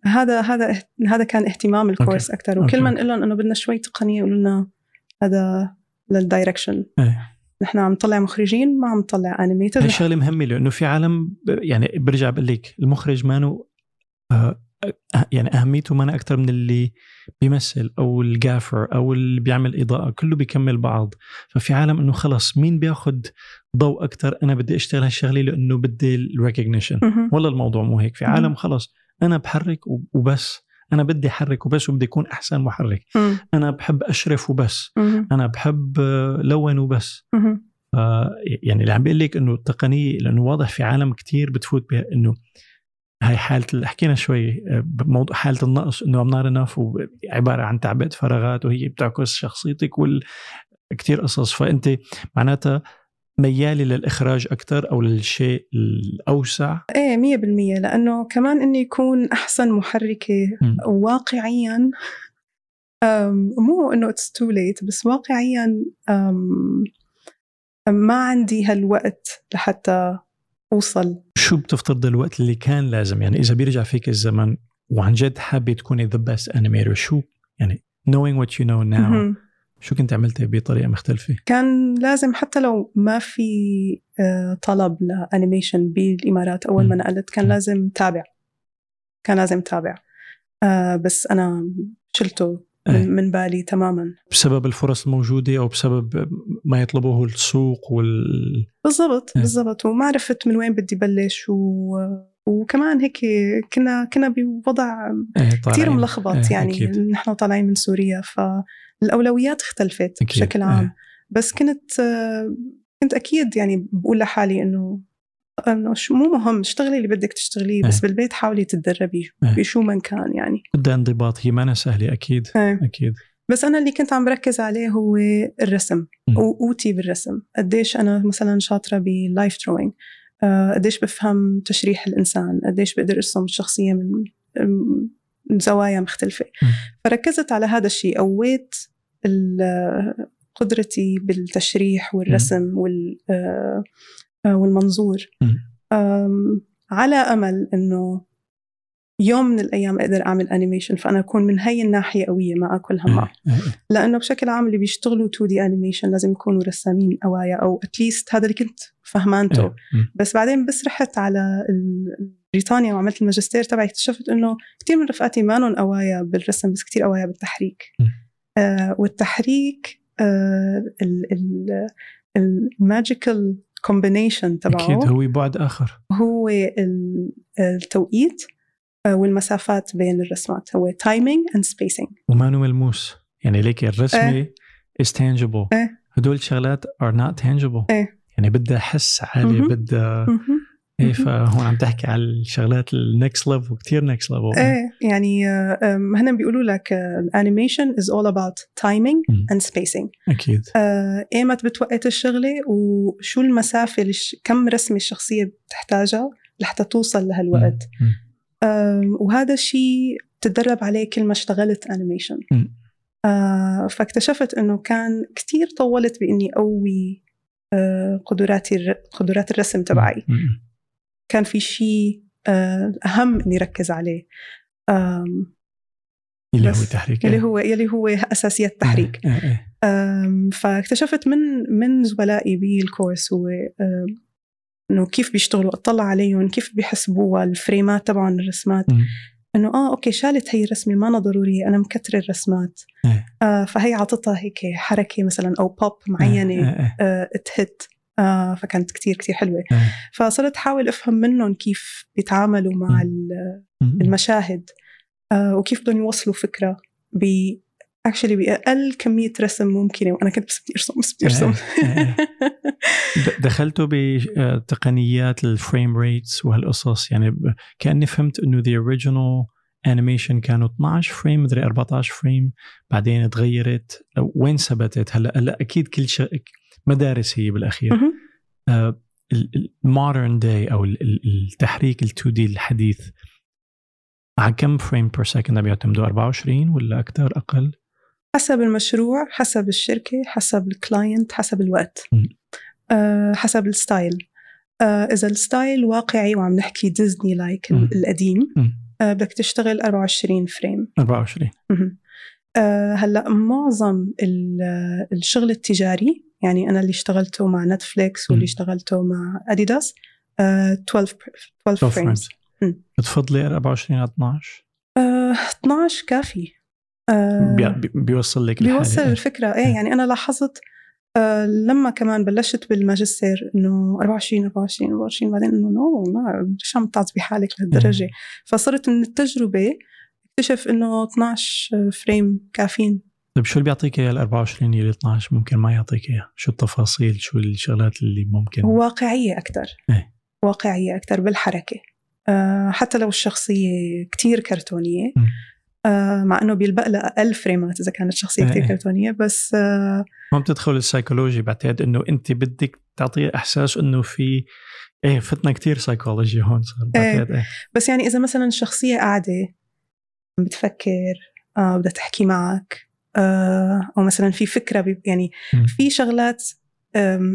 هذا هذا هذا كان اهتمام ال course أكثر وكل ما نقول لهم إنه بدنا شوي تقنية يقولوا لنا هذا لل direction نحن عم نطلع مخرجين ما عم نطلع animator هي شغلة مهمة لأنه في عالم يعني برجع بقول لك المخرج مانو آه يعني أهميته ما أكثر من اللي بيمثل أو ال gaffer أو اللي بيعمل إضاءة كله بيكمل بعض. ففي عالم إنه خلص مين بياخذ ضوء أكثر أنا بدي أشتغل هالشغلة لأنه بدي ال recognition والله الموضوع مو هيك. في عالم خلص أنا بحرك وبس. أنا بدي احرك وبس وبدي اكون أحسن محرك. أنا بحب أشرف وبس. أنا بحب لون وبس. يعني اللي عم بقول لك إنه التقنيه لأنه واضح في عالم كتير بتفوت بها إنه هاي حالة اللي حكينا شوي بموضوع حالة النقص إنه I'm not enough عباره عن تعبئه فراغات وهي بتعكس شخصيتك وال كثير قصص فأنت معناتها ميالة للإخراج أكثر أو للشيء؟ إيه مية بالمية لأنه كمان إني يكون أحسن محركة م. واقعيا مو إنه it's too late بس واقعيا ما عندي هالوقت لحتى أوصل شو بتفترض الوقت اللي كان لازم؟ يعني إذا بيرجع فيك الزمن وعن جد حابة تكوني the best animator شو يعني knowing what you know now م. شو كنت عملتي بطريقة مختلفة؟ كان لازم حتى لو ما في آه، طلب ل animation بالإمارات أول ما نقلت كان لازم تابع. كان لازم تابع. آه، بس أنا شلته إيه. من بالي تماما بسبب الفرص الموجودة أو بسبب ما يطلبه السوق وال بالضبط إيه. بالضبط وما عرفت من وين بدي بلش و... وكمان هيك كنا كنا بوضع إيه كثير ملخبط إيه يعني أكيد. نحن طالعين من سوريا فالأولويات اختلفت أكيد. بشكل عام إيه. بس كنت كنت أكيد يعني بقول لحالي إنه انه شو مو مهم اشتغلي اللي بدك تشتغليه بس إيه. بالبيت حاولي تتدربي إيه. بشو من كان يعني. بدها انضباط هي ما سهلة أكيد إيه. أكيد. بس أنا اللي كنت عم بركز عليه هو الرسم وقوتي بالرسم. قديش أنا مثلا شاطرة بال life drawing آه، قديش بفهم تشريح الإنسان قديش بقدر أرسم الشخصية من زوايا مختلفة. فركزت على هذا الشيء قويت قدرتي بالتشريح والرسم وال آه، والمنظور. على أمل أنه يوم من الأيام أقدر أعمل animation فأنا أكون من هي الناحية قوية ما أكل همها. لأنه بشكل عام اللي بيشتغلوا 2D animation لازم يكونوا رسامين قوايا أو at least هذا اللي كنت فهمانته. بس بعدين بس رحت على بريطانيا وعملت الماجستير تبعي اكتشفت إنه كثير من رفقاتي ما لهم قوايا بالرسم بس كثير قوايا بالتحريك. آه والتحريك آه ال magical combination تبعه أكيد هو بعد آخر. هو التوقيت آه، والمسافات بين الرسمات. هو timing and spacing وما ملموس يعني ليك الرسمة إيه. is tangible. إيه. هدول الشغلات are not tangible. إيه. يعني بدها حس عالي بدها إيه فهون عم تحكي على الشغلات ال next level كثير next level إيه يعني هنا بيقولوا لك ال animation is all about timing and spacing أكيد. إيمت بتوقت الشغلة وشو المسافة لش... كم رسمة الشخصية بتحتاجها لحتى توصل لهالوقت. وهذا الشيء تدرب عليه كل ما اشتغلت animation آه فاكتشفت إنه كان كثير طولت بإني اقوي آه قدراتي قدرات الرسم تبعي. كان في شيء آه أهم إني ركز عليه. اللي هو التحريك اللي هو اللي هو اساسيات التحريك. فاكتشفت من من زملائي بال course هو إنه كيف بيشتغلوا أطلع عليهم كيف بيحسبوها ال frameات تبعهم الرسمات. إنه آه okay شالت هي الرسمة ما ضرورية أنا مكترة الرسمات. إيه. آه فهي عطتها هيك حركة مثلا أو بوب معينة إيه، إيه، آه تهت آه فكانت كتير كتير حلوة. فصرت أحاول أفهم منهم كيف بيتعاملوا مع المشاهد آه وكيف بدهم يوصلوا فكرة actually بأقل كمية رسم ممكنة. وأنا كنت بس بدي ارسم بس بدي أرسم. إيه، إيه. دخلتوا بتقنيات ال frame rates وهالقصص. يعني كأني فهمت إنه the original animation كانوا 12 frame مدري 14 frame بعدين تغيرت. وين ثبتت؟ هلا هلا أكيد كل شيء مدارس هي بالاخير آه ال modern day أو ال- ال- التحريك ال 2D الحديث على كم frame per second بيعتمدوا 24 ولا أكثر أقل؟ حسب المشروع حسب الشركة حسب ال client حسب الوقت مم. أه حسب ال style أه إذا ال style واقعي وعم نحكي ديزني like مم. القديم مم. أه بدك تشتغل 24 frame 24 مهم. أه هلا معظم ال- الشغل التجاري يعني أنا اللي اشتغلته مع نتفليكس واللي. اشتغلته مع اديداس أه 12 12 12 frames بتفضلي 24 على 12 أه 12 كافي. بي- بي- بيوصل لك. بيوصل. الفكرة. إيه يعني أنا لاحظت آه لما كمان بلشت بالماجستير إنه 24 24 24 بعدين إنه no لا ليش عم تعذبي حالك لهالدرجة. فصرت من التجربة اكتشف إنه 12 frame كافيين. طيب شو اللي بيعطيك إياه ال 24 يلي 12 ممكن ما يعطيك إياه. شو التفاصيل؟ شو الشغلات اللي ممكن؟ واقعية أكثر إيه. واقعية أكثر بالحركة. آه حتى لو الشخصية كتير كرتونية. آه مع إنه بيلبق لها أقل frameات إذا كانت شخصية كتير إيه. كرتونية بس آه ما بتدخل السايكولوجي بعتقد إنه أنت بدك تعطيه إحساس إنه في إيه فتنا كتير سايكولوجي هون صار بعتقد إيه. بس يعني إذا مثلا الشخصيه قاعدة بتفكر آه بدها تحكي معك آه أو مثلا في فكرة يعني. في شغلات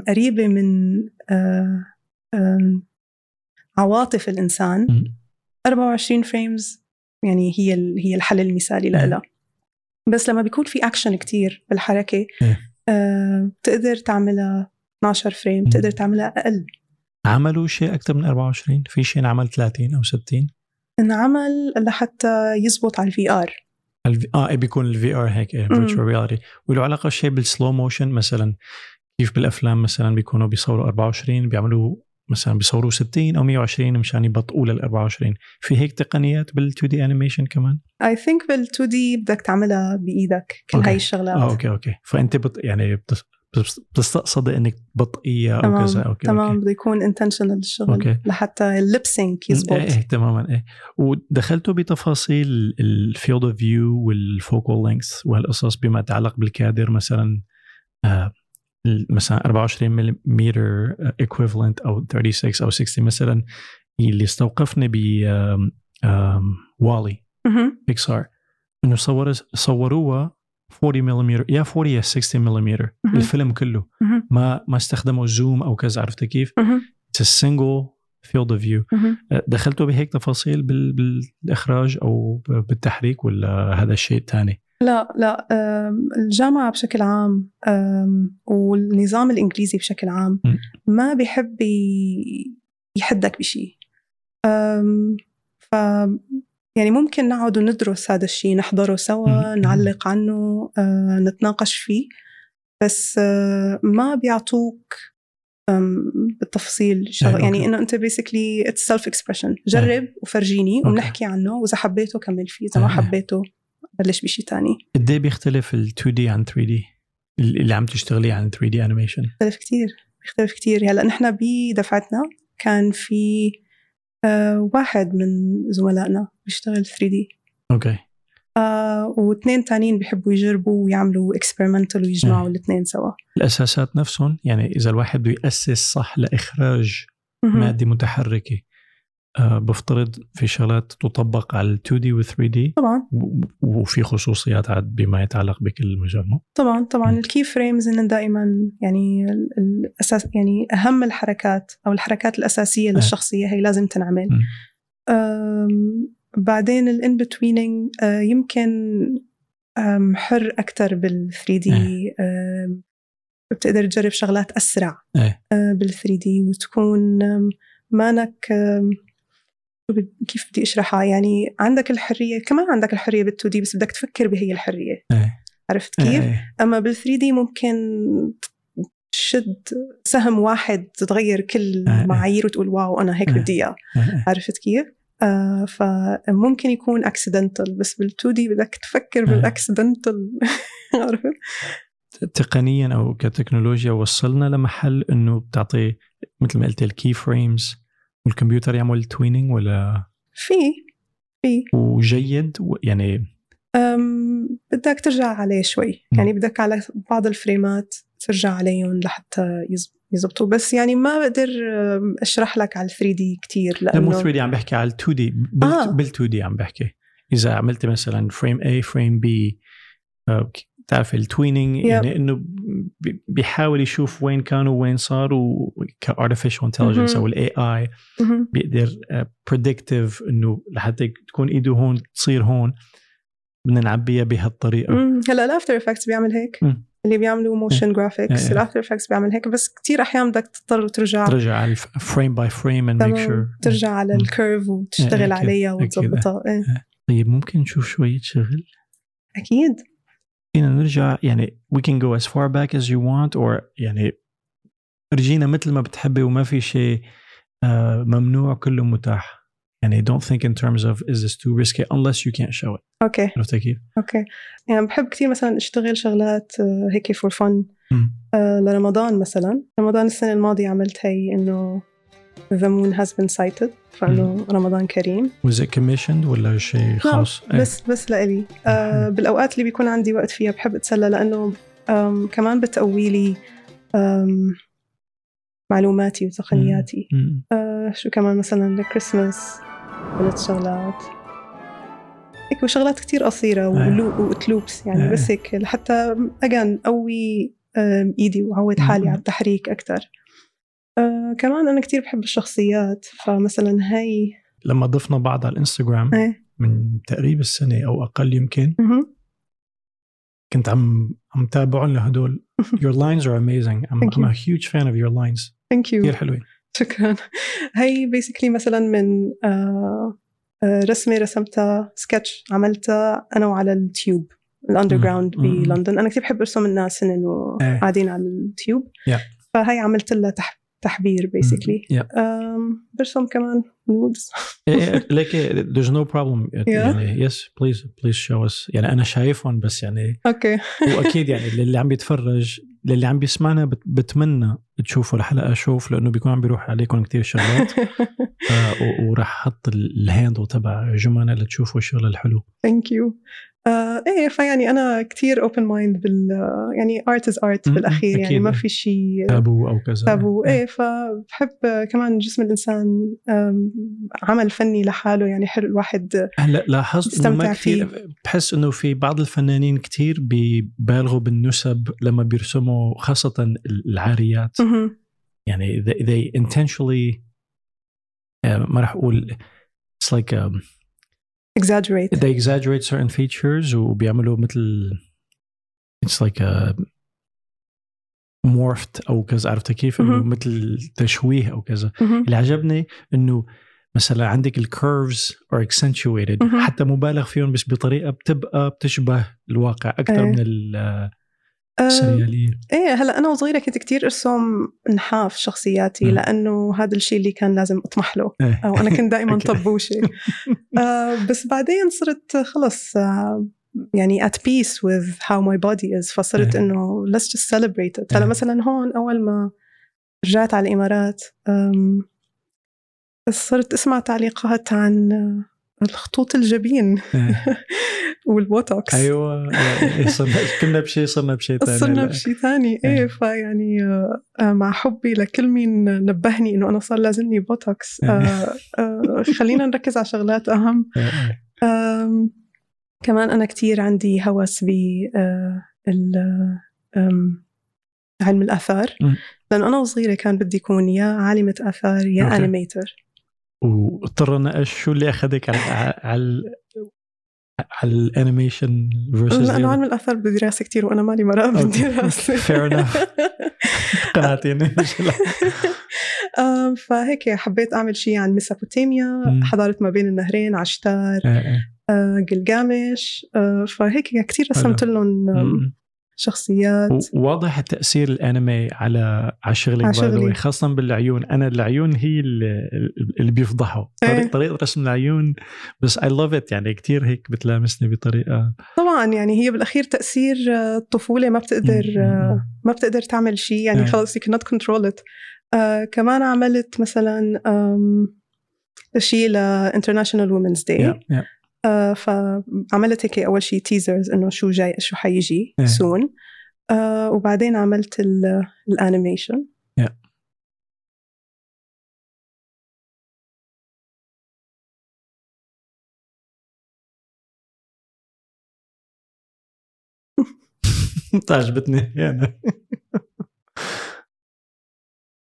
قريبة من آه عواطف الإنسان مم. 24 frames يعني هي هي الحل المثالي. لها بس لما بيكون في اكشن كتير بالحركة إيه. آه بتقدر تعملها 12 frame. بتقدر تعملها أقل عملوا شيء أكثر من 24 في شيء انعمل 30 أو 60 انعمل لحتى يزبط على ال VR ال V... آه إيه بيكون ال VR هيك. virtual reality وله علاقة شيء بال slow motion مثلا كيف بالأفلام مثلا بيكونوا بيصوروا 24 بيعملوا مثلا بيصوروا 60 أو 120 مشان يبطئوا لل 24 في هيك تقنيات بال 2D animation كمان؟ I think بال 2D بدك تعملها بإيدك كل okay. هاي الشغلات. آه أوكي أوكي. فأنت بت... يعني بتس... بتس- بتستقصدي إنك تبطئيها أو تمام كذا okay تمام. بده يكون intentional الشغل okay. لحتى ال lip sync إيه يزبط إيه تماما إيه ودخلتوا بتفاصيل ال field of view وال focal length وهالقصص بما يتعلق بالكادر مثلا آه مثلا 24 ملم equivalent أو 36 أو 60 مثلا اللي استوقفني ب والي. بيكسار إنه صور صوروها 40 ملم يا 40 يا 60 ملم. الفيلم كله. ما ما استخدموا زوم أو كذا عرفت كيف؟ مهم. It's a single field of view مهم. دخلتوا بهيك تفاصيل بال... بالإخراج أو بالتحريك ولا هذا شيء ثاني؟ لا لا الجامعة بشكل عام والنظام الإنجليزي بشكل عام. ما بيحب ي- يحدك بشيء ف يعني ممكن نقعد وندرس هذا الشيء نحضره سوا. نعلق عنه أه، نتناقش فيه بس أه، ما بيعطوك بالتفصيل شغل إيه، يعني. إنه أنت basically it's self expression جرب وفرجيني okay. وبنحكي عنه وإذا حبيته كمل فيه إذا ما إيه، إيه. حبيته بلش بشيء تاني قد إيه بيختلف ال 2D عن 3D؟ اللي عم تشتغلي عن 3D animation بيختلف كتير بيختلف كتير هلأ نحن بدفعتنا كان في آه واحد من زملائنا بيشتغل 3D okay آه واثنين تانيين بيحبوا يجربوا ويعملوا experimental ويجمعوا إيه. الاثنين سوا الأساسات نفسهم يعني إذا الواحد بده ياسس صح لإخراج. مادة متحركة آه بفترض في شغلات تطبق على ال 2D و 3D طبعا. وفي خصوصيات عاد بما يتعلق بكل مجال مو؟ طبعا طبعا. ال key frames هن دائما يعني ال- الأساس يعني أهم الحركات أو الحركات الأساسية للشخصية هي لازم تنعمل. بعدين ال in-betweening يمكن حر أكثر بال 3D بتقدر تجرب شغلات أسرع. بال 3D وتكون مانك كيف بدي أشرحها يعني عندك الحرية كمان عندك الحرية بال 2D بس بدك تفكر بهي الحرية إيه عرفت كيف؟ إيه أما بال 3D ممكن تشد سهم واحد تتغير كل. المعايير وتقول واو أنا هيك آه. بدي إياه إيه عرفت كيف؟ آه فممكن يكون accidental بس بال 2D بدك تفكر. بال accidental عرفت؟ تقنيا أو كتكنولوجيا وصلنا لمحل إنه بتعطي مثل ما قلت ال key frames والكمبيوتر يعمل tweening ولا؟ في في. وجيد؟ يعني أم بدك ترجع عليه شوي. م. يعني بدك على بعض ال frameات ترجع عليهم لحتى يزبط يزبطوا. بس يعني ما بقدر أشرح لك على 3D كثير لا مو لأنه 3 دي عم بحكي على 2D آه. بال 2D عم بحكي. إذا عملت مثلا frame A frame B آه، بتعرف ال tweening يعني إنه بي- بيحاول يشوف وين كانوا وين صاروا ك artificial intelligence. أو ال AI. بيقدر predictive إنه لحتى تكون إيده هون تصير هون بدنا نعبيها بهالطريقة. هلأ ال After Effects بيعمل هيك مم. اللي بيعملوا motion graphics إيه. ال After Effects بيعمل هيك بس كثير أحيان بدك تضطر ترجع ترجع على frame by frame and make sure ترجع على. ال curve إيه، وتشتغل أكيد، عليها. وتظبطها إيه. طيب ممكن نشوف شوية شغل أكيد فينا نرجع يعني we can go as far back as you want or يعني رجينا مثل ما بتحبي وما في شيء آه، ممنوع كله متاح. يعني don't think in terms of is this too risky unless you can't show it. أوكي. عرفت كيف؟ أوكي. يعني بحب كثير مثلا أشتغل شغلات آه، هيك for fun مم. لرمضان مثلا. رمضان السنة الماضية عملت هي إنه the moon has been sighted فإنه رمضان كريم was it commissioned ولا شيء خاص؟ إيه. بس بس لإلي آه. بالأوقات اللي بيكون عندي وقت فيها بحب أتسلى لأنه كمان بتقوي لي آم معلوماتي وتقنياتي. آه شو كمان مثلا الكريسماس عملت شغلات هيك وشغلات كتير قصيرة ولو- وتلوبس يعني آه. بس هيك لحتى أجان قوي إيدي وعود حالي. على التحريك أكتر آه كمان أنا كتير بحب الشخصيات فمثلا هاي لما ضفنا بعض على الإنستغرام إيه. من تقريبا السنة أو أقل يمكن مهم. كنت عم عم تابعهم لهدول your lines are amazing I'm, Thank I'm you. a huge fan of your lines thank كثير you حلوين شكرا هي basically مثلا من آه آه، رسمة رسمتها سكتش عملتها أنا وعلى ال tube ال underground مم. مم. بلندن أنا كثير بحب أرسم الناس إنه إيه. قاعدين على ال tube Yeah. فهي عملت لها تح تحبير basically Yeah. برسم كمان nudes ليك there's no problem. يعني yes please please show us. يعني أنا شايفهم بس يعني okay وأكيد يعني اللي عم بيتفرج اللي عم بيسمعنا بت- بتمنى تشوفوا الحلقة شوف لأنه بيكون عم بيروح عليكم كتير شغلات. آه، وراح أحط ال- ال handle تبع جمانة لتشوفوا الشغل الحلو. thank you إيه فيعني أنا كثير open mind بال يعني art is art بالأخير يعني. ما في شيء تابو أو كذا تابو إيه فبحب كمان جسم الإنسان عمل فني لحاله يعني حلو الواحد هلأ لاحظت إنه ما كثير بحس إنه في بعض الفنانين كتير بيبالغوا بالنسب لما بيرسموا خاصة العاريات. يعني they, they intentionally آه، ما راح أقول it's like um, exaggerate they exaggerate certain features وبيعملوا مثل it's like a morphed أو كذا عرفت كيف إنه. مثل تشويه أو كذا. اللي عجبني إنه مثلا عندك الكيرفز accentuated مهم. حتى مبالغ فيهم بس بطريقة بتبقى بتشبه الواقع أكثر إيه. من السرياليه إيه هلا أنا وصغيرة كنت كتير أرسم نحاف شخصياتي مم. لأنه هذا الشيء اللي كان لازم أطمح له إيه. أو أنا كنت دائما. طبوشة آه بس بعدين صرت خلص آه يعني at peace with how my body is فصرت إيه. إنه let's just celebrate it هلا إيه. مثلا هون أول ما رجعت على الإمارات صرت أسمع تعليقات عن آه، الخطوط الجبين إيه. والبوتوكس أيوه إيه، صرنا كنا بشيء صرنا بشيء ثاني صرنا. بشيء ثاني إيه. إيه فيعني آه، آه، مع حبي لكل مين نبهني إنه أنا صار لازمني بوتوكس إيه. آه، خلينا نركز على شغلات أهم إيه، إيه. كمان أنا كتير عندي هوس ب علم الآثار مم. لأنه أنا وصغيرة كان بدي أكون يا عالمة آثار يا okay. animator واضطرنا شو اللي أخذك على على على ال animation versus لأنه علم الآثار بدراسة كتير وأنا مالي مرأة Fair enough. قناعتين آم، فهيك حبيت أعمل شيء عن ميسوبوتاميا مم. حضارة ما بين النهرين عشتار آه، جلجامش آه، فهيك كتير رسمت لهم شخصيات واضح تأثير الأنمي على على شغلك شغلي. way، خاصة بالعيون أنا العيون هي اللي, بيفضحوا إيه. طريقة رسم العيون بس اي لاف ات يعني كتير هيك بتلامسني بطريقة طبعا يعني هي بالأخير تأثير آه، الطفوله ما بتقدر. آه، ما بتقدر تعمل شيء يعني إيه. خلص you cannot control it آه كمان عملت مثلا شيء ل International Women's Day Yeah, yeah. آه فعملت هيك أول شيء teasers إنه شو جاي شو حيجي إيه. yeah. soon آه وبعدين عملت ال animation yeah. عجبتني. يعني.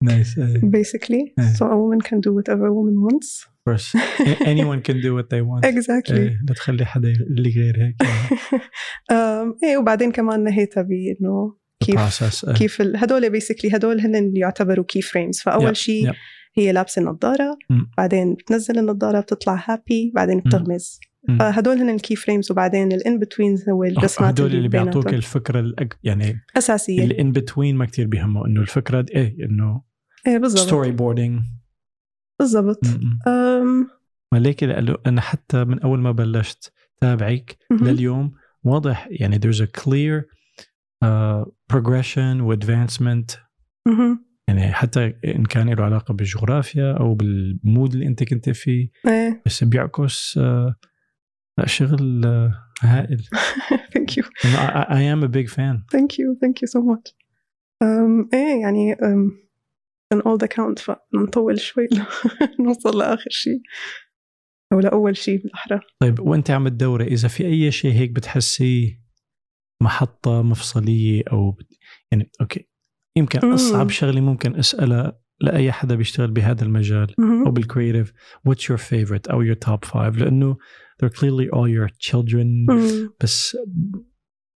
Nice Basically, so so a woman can do whatever a woman wants. Course anyone can do what they want exactly إيه، لا تخلي حدا اللي غير هيك um, إيه وبعدين كمان نهيتها بإنه كيف إيه. كيف هدول basically هدول هن اللي يعتبروا key frames فأول شيء. هي لابسة النظارة. بعدين بتنزل النظارة بتطلع happy بعدين بتغمز. فهدول هن ال key frames وبعدين ال in-betweens هو الرسمات هدول اللي بيعطوك بيناتهم. الفكرة الأك... يعني أساسية اللي in-between ما كتير بيهمه إنه الفكرة إيه إنه إيه بالضبط storyboarding بالضبط. أم، ما ليك لأنه أنا حتى من أول ما بلشت تابعك. لليوم واضح يعني there's a clear uh, progression و advancement. يعني حتى إن كان له علاقة بالجغرافيا أو بال mood اللي أنت كنت فيه إيه. بس بيعكس لا شغل آه، هائل. thank you I- I am a big fan. thank you thank you so much إيه يعني um, in all the count فنطول شوي نوصل لآخر شيء أو لأول شيء بالأحرى طيب وأنت عم تدوري إذا في أي شيء هيك بتحسيه محطة مفصلية أو بت- يعني أوكي يمكن مم. أصعب شغلة ممكن أسألها لأي حدا بيشتغل بهذا المجال مهم. أو بالكرييتيف what's your favorite أو your top five لأنه they're clearly all your children مم. بس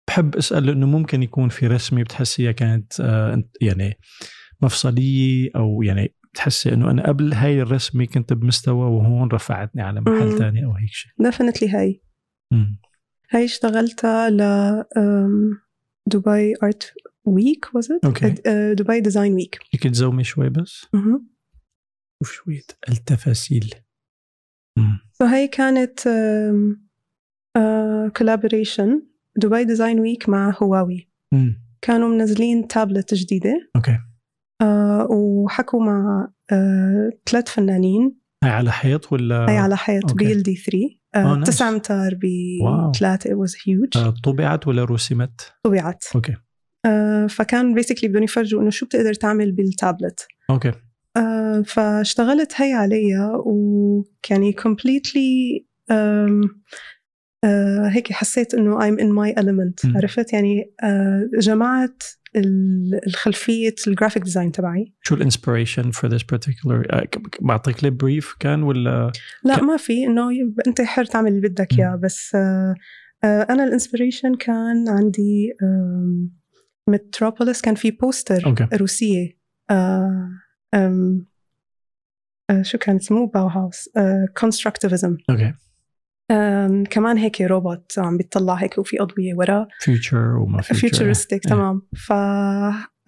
بحب أسأل انه ممكن يكون في رسمة بتحسيها كانت آه، يعني مفصلية أو يعني بتحسي إنه أنا قبل هاي الرسمة كنت بمستوى وهون رفعتني على محل مم. تاني أو هيك شيء definitely هاي مم. هاي اشتغلتها ل دبي art week؟ okay. آه، دبي design week فيك تzoomي شوي بس شوف شوية التفاصيل. فهي كانت collaboration دبي design week مع هواوي مم. كانوا منزلين تابلت جديدة okay آه، وحكوا مع آه، ثلاث فنانين. هاي على حيط ولا؟ هي على حيط. بـ LD 3 آه،. 9 أمتار it was huge. آه، طبعت ولا رسمت؟ طبعت okay. آه، فكان basically بدهم يفرجوا إنه شو بتقدر تعمل بال tablet okay. آه، فاشتغلت هي عليها ويعني آه، هيك حسيت إنه I'm in my element. عرفت؟ يعني جمعت ال- الخلفية ال graphic design تبعي. شو ال inspiration for this آه، ك- بعطيك لي brief كان ولا؟ لا ما في. إنه أنت حر تعمل اللي بدك. إياه. بس آه، آه، أنا ال inspiration كان عندي Metropolis. كان في poster okay. روسية. آه، شو كانت مو Bauhaus constructivism okay. كمان هيك روبوت عم بيطلع هيك وفي أضوية وراه future وما future futuristic إيه. تمام ف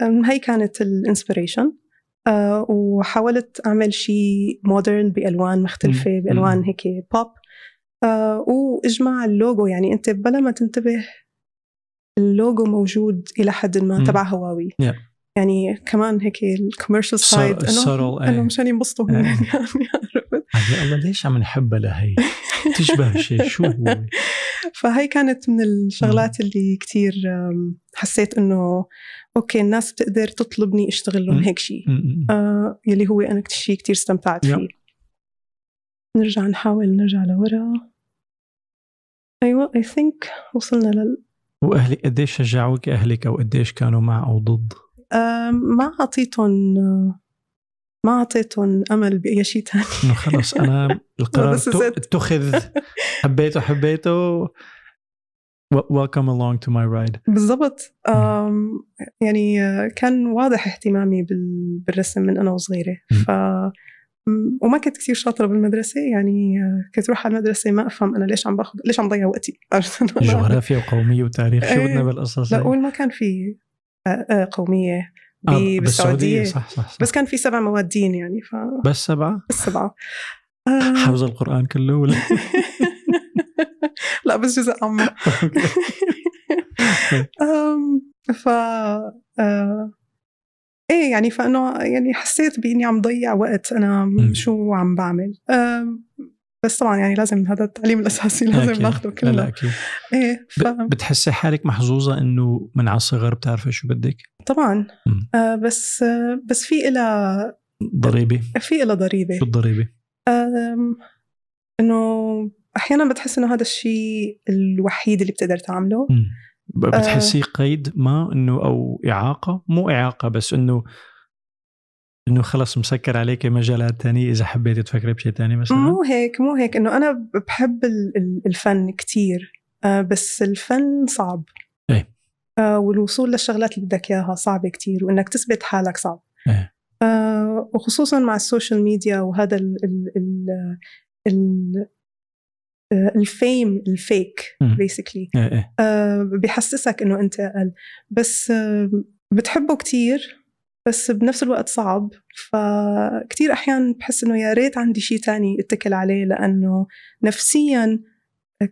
أم، هي كانت ال inspiration وحاولت أعمل شيء modern بألوان مختلفة مم. بألوان مم. هيك بوب آه، واجمع اللوجو يعني أنت بلا ما تنتبه اللوجو موجود إلى حد ما مم. تبع هواوي Yeah. يعني كمان هيك ال commercial side انه. انه مشان ينبسطوا إيه. يعني عرفت يا الله ليش عم نحبها لهي تشبه شيء. شو هو؟ فهي كانت من الشغلات اللي كتير حسيت إنه okay الناس بتقدر تطلبني أشتغل لهم. هيك شيء. آه يلي هو أنا شيء كتير استمتعت. فيه. نرجع نحاول نرجع لورا. أيوه اي ثينك وصلنا لل واهلك قديش شجعوك أهلك أو قديش كانوا مع أو ضد؟ آه ما أعطيتهم ما أعطيتهم أمل بأي شيء ثاني إنه خلص أنا القرار تو-. اتخذ. حبيته حبيته. و- welcome along to my ride. بالضبط. يعني آه، كان واضح اهتمامي بال- بالرسم من أنا وصغيرة. مم. ف وما كنت كثير شاطرة بالمدرسة. يعني آه، كنت روح على المدرسة ما أفهم أنا ليش عم باخذ ليش عم ضيع وقتي. أنا- جغرافيا وقومية وتاريخ شو إيه. بدنا بالقصص لا هاي؟ اول ما كان في آه، آه، قوميه ب- آه، بالسعودية صح صح, صح. بس كان في سبع مواد دين يعني ف بس سبعة؟ بس سبعة. آه، حفظ القرآن كله ولا؟ لا بس جزء أم، ف آه، إيه يعني فانه يعني حسيت بإني عم ضيع وقت أنا. شو عم بعمل؟ بس طبعا يعني لازم هذا التعليم الأساسي لازم أكيد. ناخذه لا لا كله أكيد. إيه ف... بتحسي حالك محظوظة إنه من على الصغر بتعرفي شو بدك؟ طبعا. مم. آه بس آه بس في إلها ضريبة. في إلها ضريبة. شو الضريبة؟ أم، إنه أحيانا بتحس إنه هذا الشيء الوحيد اللي بتقدر تعمله. مم. ب- بتحسيه قيد ما إنه أو إعاقة؟ مو إعاقة بس إنه إنه خلص مسكر عليك مجالات تانية إذا حبيتي تفكري بشيء تاني مثلا مو هيك مو هيك إنه أنا بحب ال- ال- الفن كتير آه، بس الفن صعب إيه. آه، والوصول للشغلات اللي بدك إياها صعبة كتير وإنك تثبت حالك صعب إيه. آه، وخصوصا مع ال social media وهذا ال ال ال ال ال fame ال fake. basically إيه إيه بيحسسك إنه أنت أقل بس بتحبه كتير بس بنفس الوقت صعب. فكتير أحيانا بحس إنه يا ريت عندي شيء تاني اتكل عليه لأنه نفسيا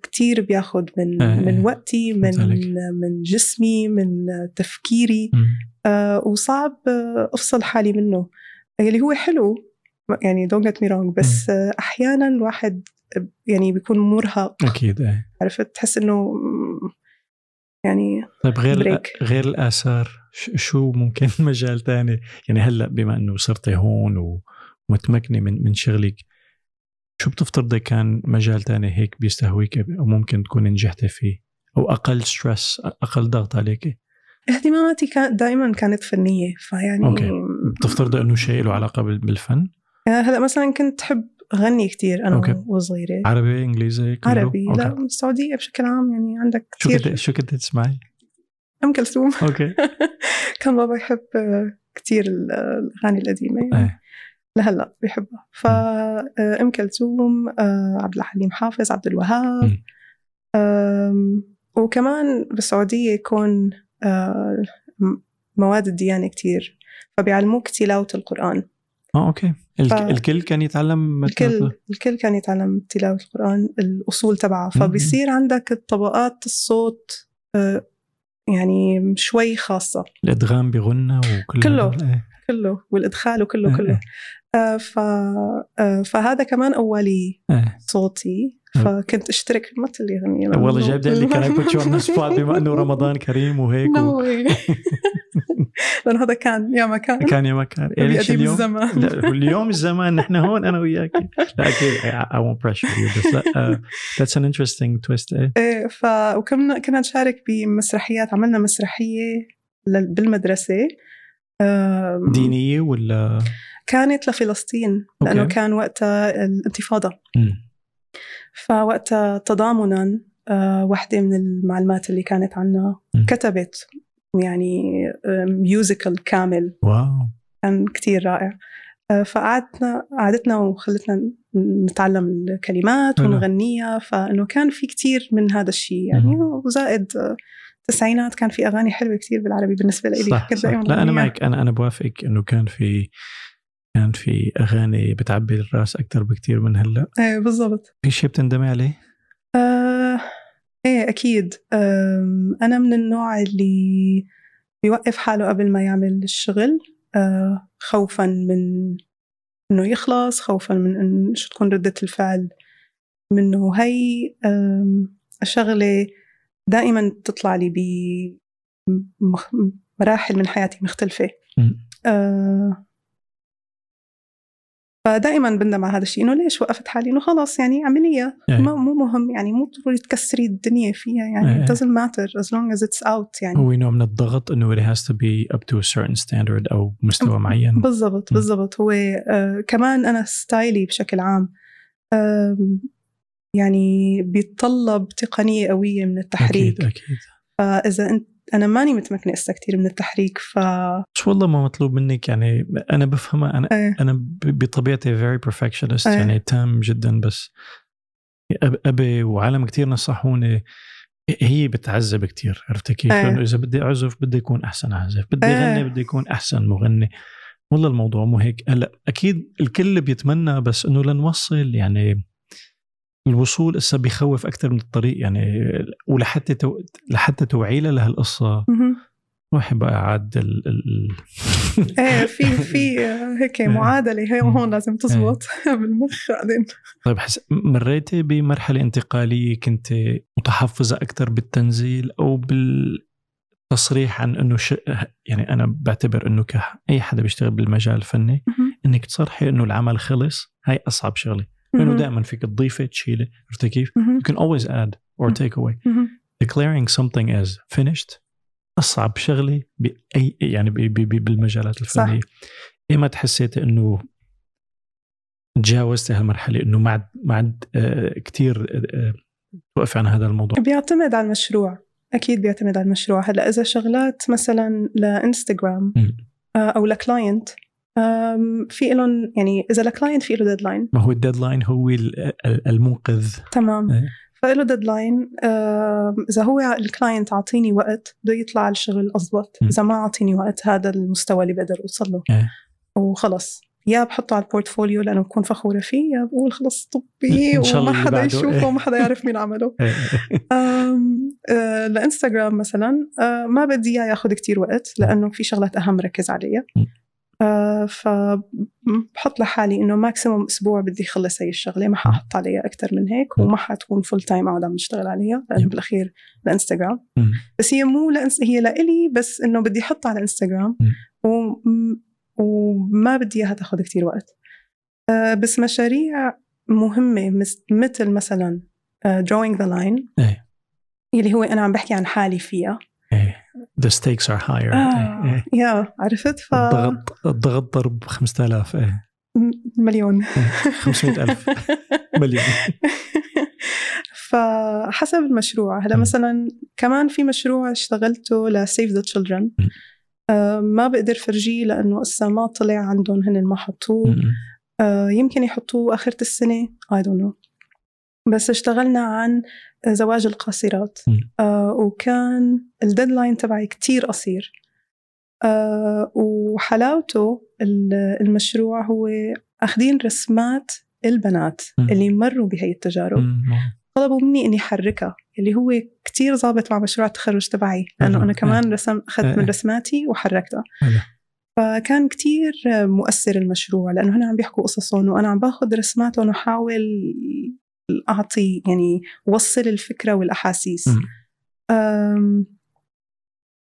كتير بياخد من إيه، إيه. من وقتي من. من جسمي من تفكيري. مم. آه، وصعب آه، أفصل حالي منه. اللي هو حلو يعني don't get me wrong بس آه، أحيانا الواحد يعني بيكون مرهق. أكيد إيه. عرفت؟ تحس إنه مم، يعني طيب غير break. غير الآثار شو ممكن مجال تاني يعني هلأ بما إنه صرتي هون ومتمكنة من من شغلك شو بتفترضي كان مجال تاني هيك بيستهويك أو ممكن تكون نجحتي فيه أو أقل stress أقل ضغط عليك اهتماماتي كانت دائما كانت فنية فيعني okay. بتفترضي إنه شيء له علاقة بال- بالفن يعني هلأ مثلا كنت أحب اغني كثير أنا okay. وصغيرة. عربي إنجليزي كله؟ عربي okay. لا السعوديه بشكل عام يعني عندك شو كثير كنت شو كنت تسمعي؟ أم كلثوم. okay. كان بابا يحب كثير الأغاني القديمة. يعني إيه. لهلأ بيحبها. فام كلثوم آه، عبد الحليم حافظ عبد الوهاب. وكمان بالسعودية يكون آه، مواد الديانة كتير. فبيعلموك تلاوة القرآن. آه أوكي الك- ف- الكل كان يتعلم الكل الكل كان يتعلم تلاوة القرآن الأصول تبعها. فبيصير عندك طبقات الصوت آه، يعني شوي خاصة الإدغام بغنى وكل كله. إيه. كله والإدخال وكله إيه، كله إيه. آه، ف آه، فهذا كمان أولي إيه. صوتي. فكنت أشترك مثل اللي يغني والله جاي بدي أقول لك كان بما أنه رمضان كريم وهيك و... way. لأن هذا كان يا ما كان كان يا ما كان إيه ليش اليوم؟ الزمان. لا اليوم الزمان. نحن هون أنا وياك. لا أكيد I, I won't pressure you بس لا uh, that's an interesting twist إيه؟ إيه ف وكنا كنا نشارك بمسرحيات. عملنا بالمدرسة آم، دينية ولا؟ كانت لفلسطين لأنه أوكي. كان وقتها الانتفاضة. مم. فوقتها تضامنا آه، واحدة من المعلمات اللي كانت عنا. كتبت يعني musical كامل wow كان كتير رائع آه، فقعدنا قعدتنا وخلتنا نتعلم الكلمات. ونغنيها فإنه كان في كتير من هذا الشيء يعني. وزائد آه، التسعينات كان في أغاني حلوة كتير بالعربي بالنسبة لي صح, صح. لا أنا. معك أنا أنا بوافقك إنه كان في كان في أغاني بتعبي الرأس أكثر بكثير من هلأ إيه بالضبط في شيء بتندمي عليه؟ إيه أكيد. أنا من النوع اللي بيوقف حاله قبل ما يعمل الشغل. آه خوفا من إنه يخلص خوفا من إن شو تكون ردة الفعل منه. هي آم، شغلة دائما تطلع لي بمراحل من حياتي مختلفة. فدائما بندم على هذا الشيء إنه ليش وقفت حالي؟ إنه خلاص يعني عملية. ما مو مهم يعني مو ضروري تكسري الدنيا فيها يعني إيه. it doesn't matter as long as it's out يعني. هو نوع من الضغط إنه it has to be up to a certain standard أو مستوى معين. بالضبط. بالضبط. هو آه كمان أنا ستايلي بشكل عام يعني بيتطلب تقنية قوية من التحريك. أكيد أكيد. فإذا أنت أنا ماني متمكنة هسه كثير من التحريك ف بس والله ما مطلوب منك يعني أنا بفهمها أنا إيه. أنا بطبيعتي very perfectionist إيه. يعني تام جدا بس أبي وعالم كتير نصحوني هي بتعذب كتير عرفت كيف؟ إيه. لأنه إذا بدي أعزف بدي يكون أحسن عازف، بدي إيه. أغني بدي يكون أحسن مغني والله الموضوع مو هيك هلأ أكيد الكل بيتمنى بس إنه لنوصل يعني الوصول هسه بيخوف أكثر من الطريق يعني ولحتى تو... لحتى توعيله لهالقصة. روحي بقى عاد ال... ال... إيه في في هيك معادلة هي هون لازم تزبط بالمخ بعدين. طيب حس... مريتي بمرحلة انتقالية كنت متحفظة أكثر بالتنزيل أو بالتصريح عن إنه ش... يعني أنا بعتبر إنه كاي حدا بيشتغل بالمجال الفني. إنك تصرحي إنه العمل خلص هاي أصعب شغلة. لأنه. دائما فيك تضيفي تشيلي عرفتي كيف؟ You can always add or take away. declaring something as finished أصعب شغلة by يعني بي بي بالمجالات الفنية. صح. ايمتى حسيت إنه تجاوزت هالمرحلة إنه ما عاد ما عاد آه، كثير آه، توقف عن هذا الموضوع. بيعتمد على المشروع. أكيد بيعتمد على المشروع. هلأ إذا شغلات مثلا لانستغرام آه، أو ل client في لهم يعني إذا ال client في له deadline ما هو ال deadline هو المنقذ. تمام. إيه. فله deadline إذا هو ال client أعطيني وقت بده يطلع الشغل أضبط. إذا ما أعطيني وقت هذا المستوى اللي بقدر أوصل له. إيه. وخلص. يا بحطه على ال portfolio لأنه بكون فخورة فيه يا بقول خلص طبي وما حدا يشوفه إيه. وما حدا يعرف مين عمله. آه لإنستغرام مثلا آه ما بدي إياه ياخذ كتير وقت لأنه في شغلات أهم ركز عليها. آه فبحط لحالي إنه maximum أسبوع بدي اخلص هي الشغلة ما حأحط عليها أكثر من هيك وما حتكون full time اقعد عم أشتغل عليها لأنه بالأخير لإنستغرام. بس هي مو لأنس... هي لإلي بس إنه بدي احطها على إنستغرام و... وما بدي إياها تاخذ كثير وقت. آه بس مشاريع مهمة مثل مثلا drawing the line إيه. اللي هو أنا عم بحكي عن حالي فيها. إيه. The stakes are higher. آه. إيه. يا عرفت؟ ف الضغط الضغط ضرب 5000 إيه. مليون. 500000 مليون. فحسب المشروع. هلا مثلا كمان في مشروع اشتغلته لسيف ذا تشيلدرن ما بقدر فرجيه لأنه لسه ما طلع عندهم هن ما حطوه. آه يمكن يحطوه اخرة السنة. I don't know. بس اشتغلنا عن زواج القاصرات. آه وكان الديدلاين تبعي كتير قصير. آه وحلاوته المشروع هو أخذين رسمات البنات اللي مروا بهي التجارب. طلبوا مني إني أحركها اللي هو كتير ظابط مع مشروع التخرج تبعي لأنه أنا كمان رسم أخذت من رسماتي وحركتها. فكان كتير مؤثر المشروع لأنه هنا عم بيحكوا قصصهم وأنا عم باخذ رسماتهم وحاول أعطي يعني وصل الفكرة والأحاسيس.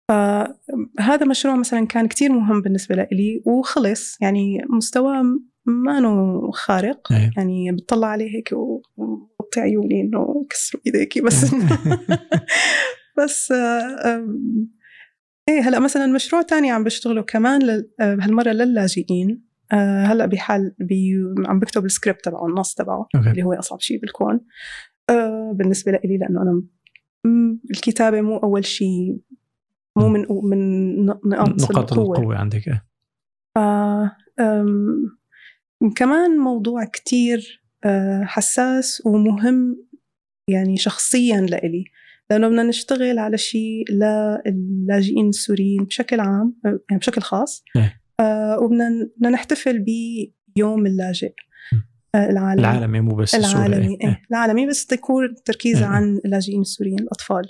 فهذا مشروع مثلا كان كتير مهم بالنسبة لي وخلص. يعني مستواه ما إنه خارق. أيه. يعني بتطلع عليه هيك وغطي عيوني إنه كسروا إيديكي بس. بس إيه هلأ مثلا مشروع تاني عم بشتغله كمان هالمرة للاجئين. آه، هلأ بحال بي عم بكتب السكريبت تبعه النص تبعه أوكي. اللي هو أصعب شيء بالكون آه، بالنسبة لي لأنه أنا الكتابة مو أول شيء مو من من نقاط نقاط القوة, القوة عندك إيه. آه كمان موضوع كتير آه، حساس ومهم يعني شخصيا لإلي لأنه بدنا نشتغل على شيء للاجئين السوريين بشكل عام يعني بشكل خاص إيه. آه وبدنا نحتفل بيوم اللاجئ آه العالمي العالمي مو بس العالمي إيه. إيه. العالمي بس تكون تركيز إيه. عن اللاجئين السوريين الأطفال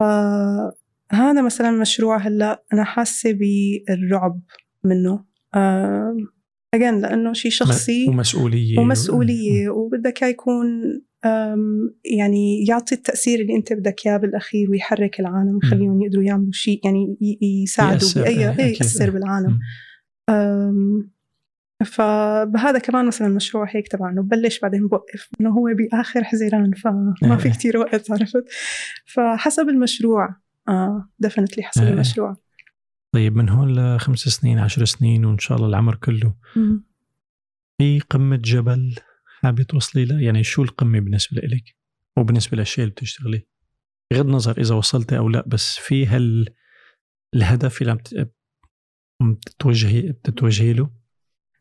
فهذا مثلا مشروع هلأ أنا حاسة بالرعب منه اجين لأنه شيء شخصي ومسؤولية ومسؤولية وبدك يكون يعني يعطي التأثير اللي أنت بدك إياه بالأخير ويحرك العالم ويخليهم يقدروا يعملوا شيء يعني يساعدوا باي اي يأثر بالعالم. فبهذا كمان مثلا مشروع هيك تبع انه ببلش بعدين بوقف إنه هو بآخر حزيران فما في كتير وقت عرفت؟ فحسب المشروع آه دفنتلي حسب المشروع. طيب من هون لخمس سنين عشر سنين وإن شاء الله العمر كله. في قمة جبل؟ حابة توصلي لها يعني شو القمة بالنسبة لإلك؟ وبالنسبة للشيء اللي بتشتغلي بغض النظر إذا وصلتي أو لا بس في هال الهدف اللي عم تتوجهي بتتوجهي له؟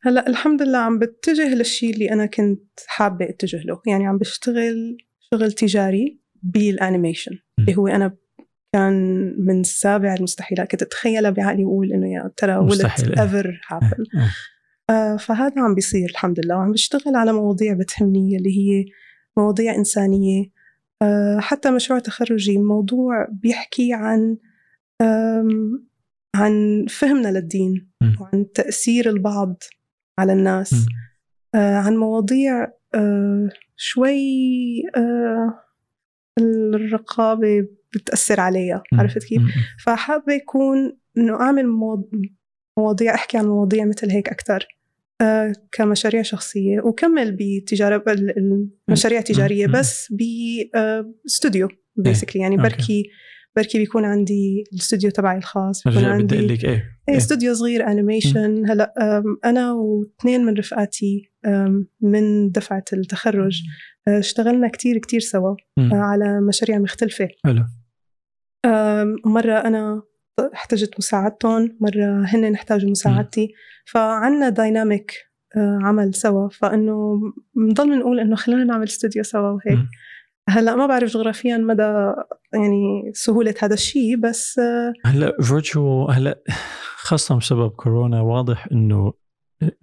هلا الحمد لله عم بتجه للشيء اللي أنا كنت حابة أتجه له. يعني عم بشتغل شغل تجاري بال animation اللي هو أنا كان من سابع المستحيلات. كنت أتخيلها بعقلي وأقول إنه يا ترى will it ever happen فهذا عم بيصير الحمد لله. وعم بشتغل على مواضيع بتهمني اللي هي مواضيع إنسانية. آه، حتى مشروع تخرجي موضوع بيحكي عن عن فهمنا للدين وعن تأثير البعض على الناس. آه، عن مواضيع آه، شوي الرقابة بتأثر عليها. عرفت كيف؟ فحابة يكون إنه أعمل مواضيع أحكي عن مواضيع مثل هيك أكثر آه كمشاريع شخصية وكمل بتجارة المشاريع التجارية بس باستوديو basically يعني. بركي بركي بيكون عندي الاستوديو تبعي الخاص بيكون برجع بدي أقول عندي لك إيه. إيه إيه. استوديو صغير animation هلأ أنا واثنين من رفقاتي من دفعة التخرج أه، اشتغلنا كتير كتير سوا. أه، على مشاريع مختلفة. حلو. أم، مرة أنا احتجت مساعدتهم مرة هن احتاجوا مساعدتي. فعنا dynamic عمل سوا. فإنه بنضل نقول إنه خلينا نعمل استوديو سوا وهيك. هلأ ما بعرف جغرافيا مدى يعني سهولة هذا الشيء بس آه، هلأ virtual هلأ خاصة بسبب كورونا واضح إنه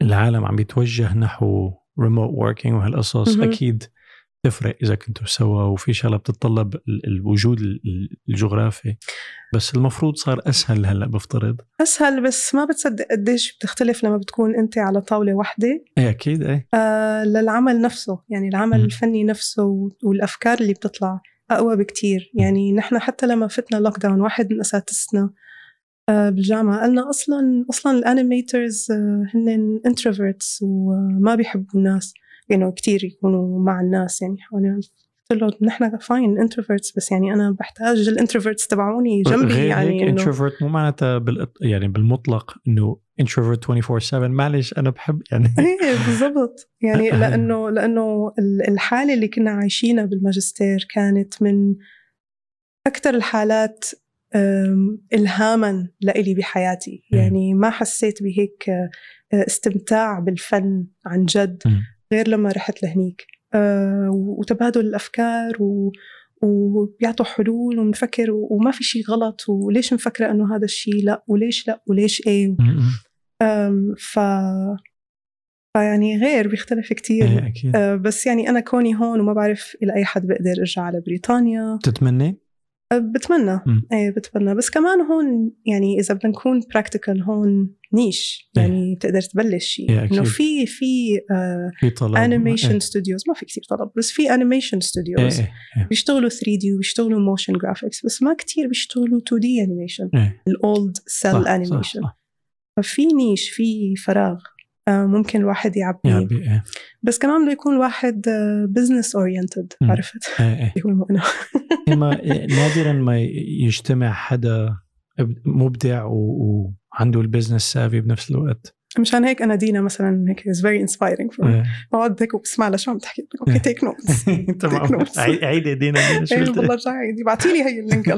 العالم عم يتوجه نحو remote working وهالقصص. أكيد تفرق إذا كنتوا سوا وفي شغلة بتتطلب ال- الوجود ال- ال- الجغرافي. بس المفروض صار أسهل هلأ بفترض. أسهل بس ما بتصدق قديش بتختلف لما بتكون أنت على طاولة واحدة إيه أكيد إيه. آه، للعمل نفسه يعني العمل مم. الفني نفسه و- والأفكار اللي بتطلع أقوى بكتير. يعني نحن حتى لما فتنا lockdown واحد من أساتذتنا آه، بالجامعة قالنا أصلا أصلا ال animators هن introverts وما بيحبوا الناس. يعني كتير يكونوا مع الناس يعني حوالي قلت له نحن fine introverts بس يعني أنا بحتاج ال introverts تبعوني جنبي غير يعني هيك إنه انتروفرت مو معناتها بال يعني بالمطلق إنه introvert 24 7 معلش أنا بحب يعني إيه بالضبط. يعني لأنه لأنه ال- الحالة اللي كنا عايشينها بالماجستير كانت من أكثر الحالات الهاما لإلي بحياتي. يعني ما حسيت بهيك أه، استمتاع بالفن عن جد. غير لما رحت لهنيك. أه، وتبادل الأفكار و وبيعطوا حلول ونفكر و- وما في شيء غلط. وليش مفكرة إنه هذا الشيء لا؟ وليش لا؟ وليش إيه. أم، ف فيعني غير بيختلف كتير. إيه أكيد. أه، بس يعني أنا كوني هون وما بعرف إلى أي حد بقدر أرجع على بريطانيا. تتمنى أه، بتمنى. إيه بتمنى. بس كمان هون يعني إذا بدنا نكون practical هون niche. يعني بتقدر تبلش شيء إيه،. إنه في في animation إيه. studios ما في كثير طلب بس في animation studios إيه إيه. بيشتغلوا 3 D وبيشتغلوا motion graphics بس ما كتير بيشتغلوا 2 D animation ال old cel animation. ففي niche في فراغ. آه، ممكن الواحد يعبيه يا بي إيه. بس كمان بده يكون واحد business oriented. عرفت؟ إيه إيه. إما نادرا ما يجتمع حدا مبدع وعنده ال business savvy بنفس الوقت. مشان هيك أنا دينا مثلا هيك is very inspiring إيه. بقعد هيك وبسمع لها شو عم تحكي. أوكي إيه. take notes تمام. Notes. عيد- عيدي دينا دينا شو قلت والله رجعي ابعتي لي هي اللينك.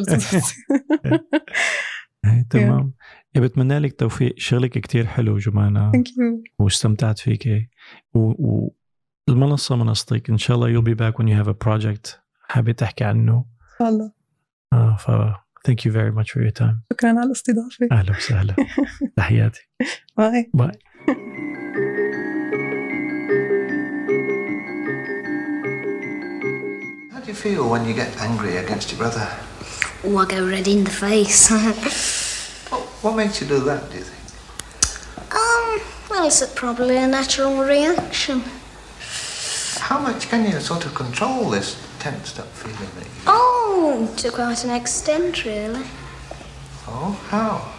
إيه، تمام. إيه، بتمنى لك توفيق. شغلك كتير حلو جمانة. thank you واستمتعت فيك والمنصة منصتك. إن شاء الله you'll be back when you have a project حابة تحكي عنه. إن شاء الله. آه ف thank you very much for your time. شكرا على الاستضافه أهلا وسهلا. تحياتي. باي باي How do you feel when you get angry against your brother? Oh, I go red in the face. What, makes you do that, do you think? um, well, it's probably a natural reaction. How much can you sort of control this tensed up feeling that you Oh, to quite an extent, really. Oh, how?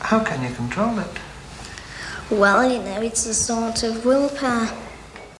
How can you control it? Well, you know, it's a sort of willpower.